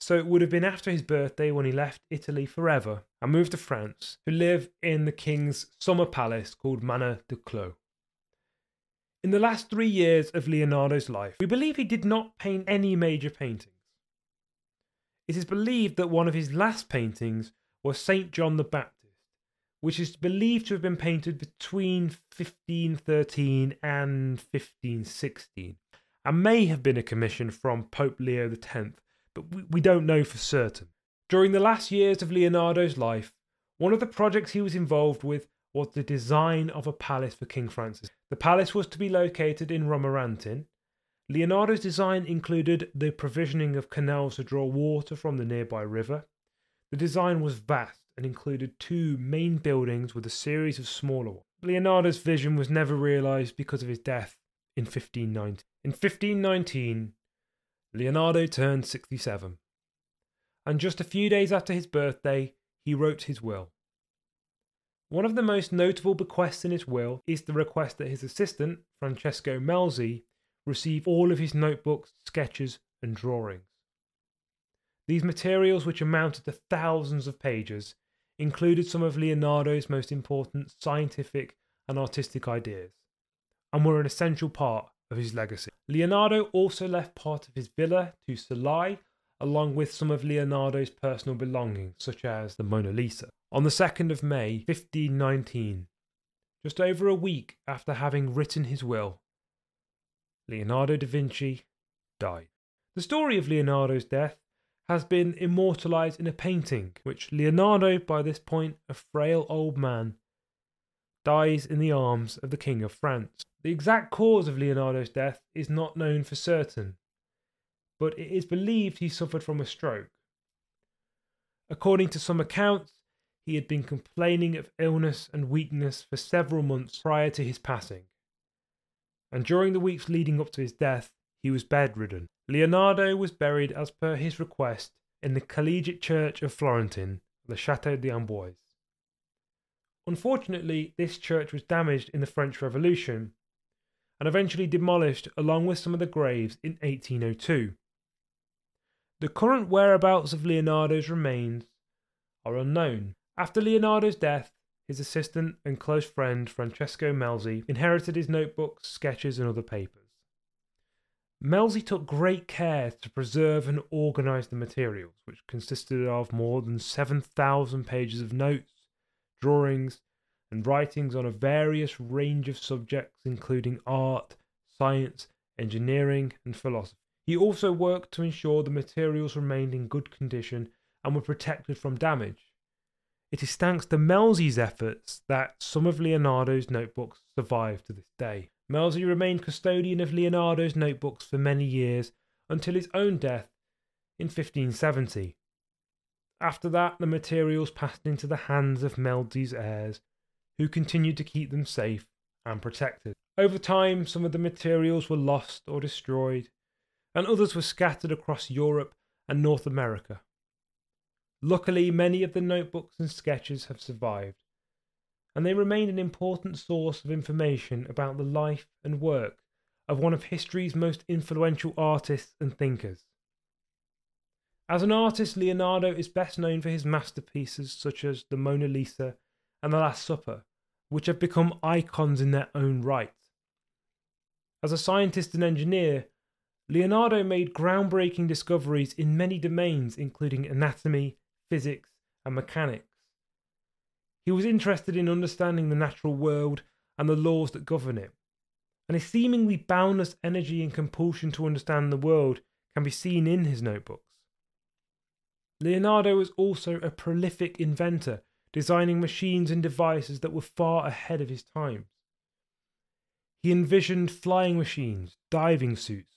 so it would have been after his birthday when he left Italy forever and moved to France to live in the king's summer palace called Manor de Clos. In the last three years of Leonardo's life, we believe he did not paint any major paintings. It is believed that one of his last paintings was St. John the Baptist, which is believed to have been painted between 1513 and 1516, and may have been a commission from Pope Leo X, but we don't know for certain. During the last years of Leonardo's life, one of the projects he was involved with was the design of a palace for King Francis. The palace was to be located in Romorantin. Leonardo's design included the provisioning of canals to draw water from the nearby river. The design was vast and included two main buildings with a series of smaller ones. Leonardo's vision was never realised because of his death in 1519. In 1519, Leonardo turned 67. And just a few days after his birthday, he wrote his will. One of the most notable bequests in his will is the request that his assistant, Francesco Melzi, receive all of his notebooks, sketches, and drawings. These materials, which amounted to thousands of pages, included some of Leonardo's most important scientific and artistic ideas, and were an essential part of his legacy. Leonardo also left part of his villa to Salai, along with some of Leonardo's personal belongings, such as the Mona Lisa. On the 2nd of May, 1519, just over a week after having written his will, Leonardo da Vinci died. The story of Leonardo's death has been immortalized in a painting, which Leonardo, by this point a frail old man, dies in the arms of the King of France. The exact cause of Leonardo's death is not known for certain, but it is believed he suffered from a stroke. According to some accounts, he had been complaining of illness and weakness for several months prior to his passing, and during the weeks leading up to his death, he was bedridden. Leonardo was buried as per his request in the collegiate church of Florentin, the Chateau d'Amboise. Unfortunately, this church was damaged in the French Revolution and eventually demolished along with some of the graves in 1802. The current whereabouts of Leonardo's remains are unknown. After Leonardo's death, his assistant and close friend Francesco Melzi inherited his notebooks, sketches, and other papers. Melzi took great care to preserve and organise the materials, which consisted of more than 7,000 pages of notes, drawings, and writings on a various range of subjects, including art, science, engineering, and philosophy. He also worked to ensure the materials remained in good condition and were protected from damage. It is thanks to Melzi's efforts that some of Leonardo's notebooks survive to this day. Melzi remained custodian of Leonardo's notebooks for many years until his own death in 1570. After that, the materials passed into the hands of Melzi's heirs, who continued to keep them safe and protected. Over time, some of the materials were lost or destroyed, and others were scattered across Europe and North America. Luckily, many of the notebooks and sketches have survived, and they remain an important source of information about the life and work of one of history's most influential artists and thinkers. As an artist, Leonardo is best known for his masterpieces such as the Mona Lisa and the Last Supper, which have become icons in their own right. As a scientist and engineer, Leonardo made groundbreaking discoveries in many domains, including anatomy, physics, and mechanics. He was interested in understanding the natural world and the laws that govern it, and his seemingly boundless energy and compulsion to understand the world can be seen in his notebooks. Leonardo was also a prolific inventor, designing machines and devices that were far ahead of his times. He envisioned flying machines, diving suits,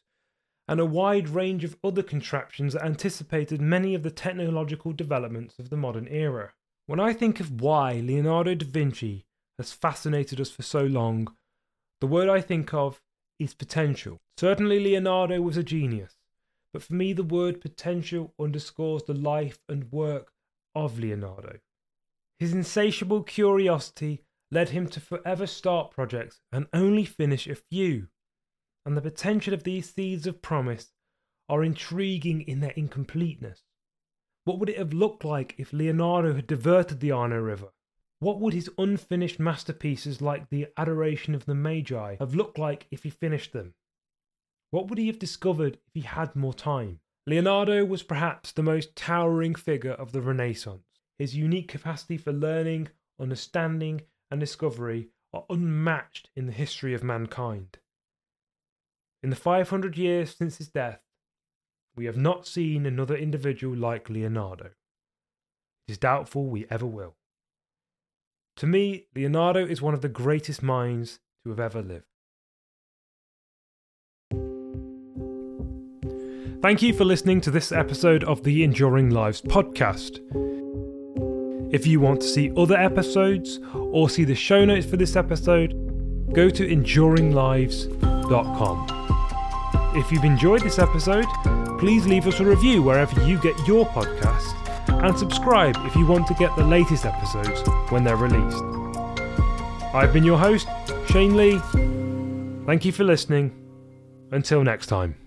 and a wide range of other contraptions that anticipated many of the technological developments of the modern era. When I think of why Leonardo da Vinci has fascinated us for so long, the word I think of is potential. Certainly, Leonardo was a genius, but for me, the word potential underscores the life and work of Leonardo. His insatiable curiosity led him to forever start projects and only finish a few and the potential of these seeds of promise are intriguing in their incompleteness. What would it have looked like if Leonardo had diverted the Arno River? What would his unfinished masterpieces like the Adoration of the Magi have looked like if he finished them? What would he have discovered if he had more time? Leonardo was perhaps the most towering figure of the Renaissance. His unique capacity for learning, understanding, and discovery are unmatched in the history of mankind. In the 500 years since his death, we have not seen another individual like Leonardo. It is doubtful we ever will. To me, Leonardo is one of the greatest minds to have ever lived. Thank you for listening to this episode of the Enduring Lives podcast. If you want to see other episodes or see the show notes for this episode, go to enduringlives.com. If you've enjoyed this episode, please leave us a review wherever you get your podcast and subscribe if you want to get the latest episodes when they're released. I've been your host, Shane Lee. Thank you for listening. Until next time.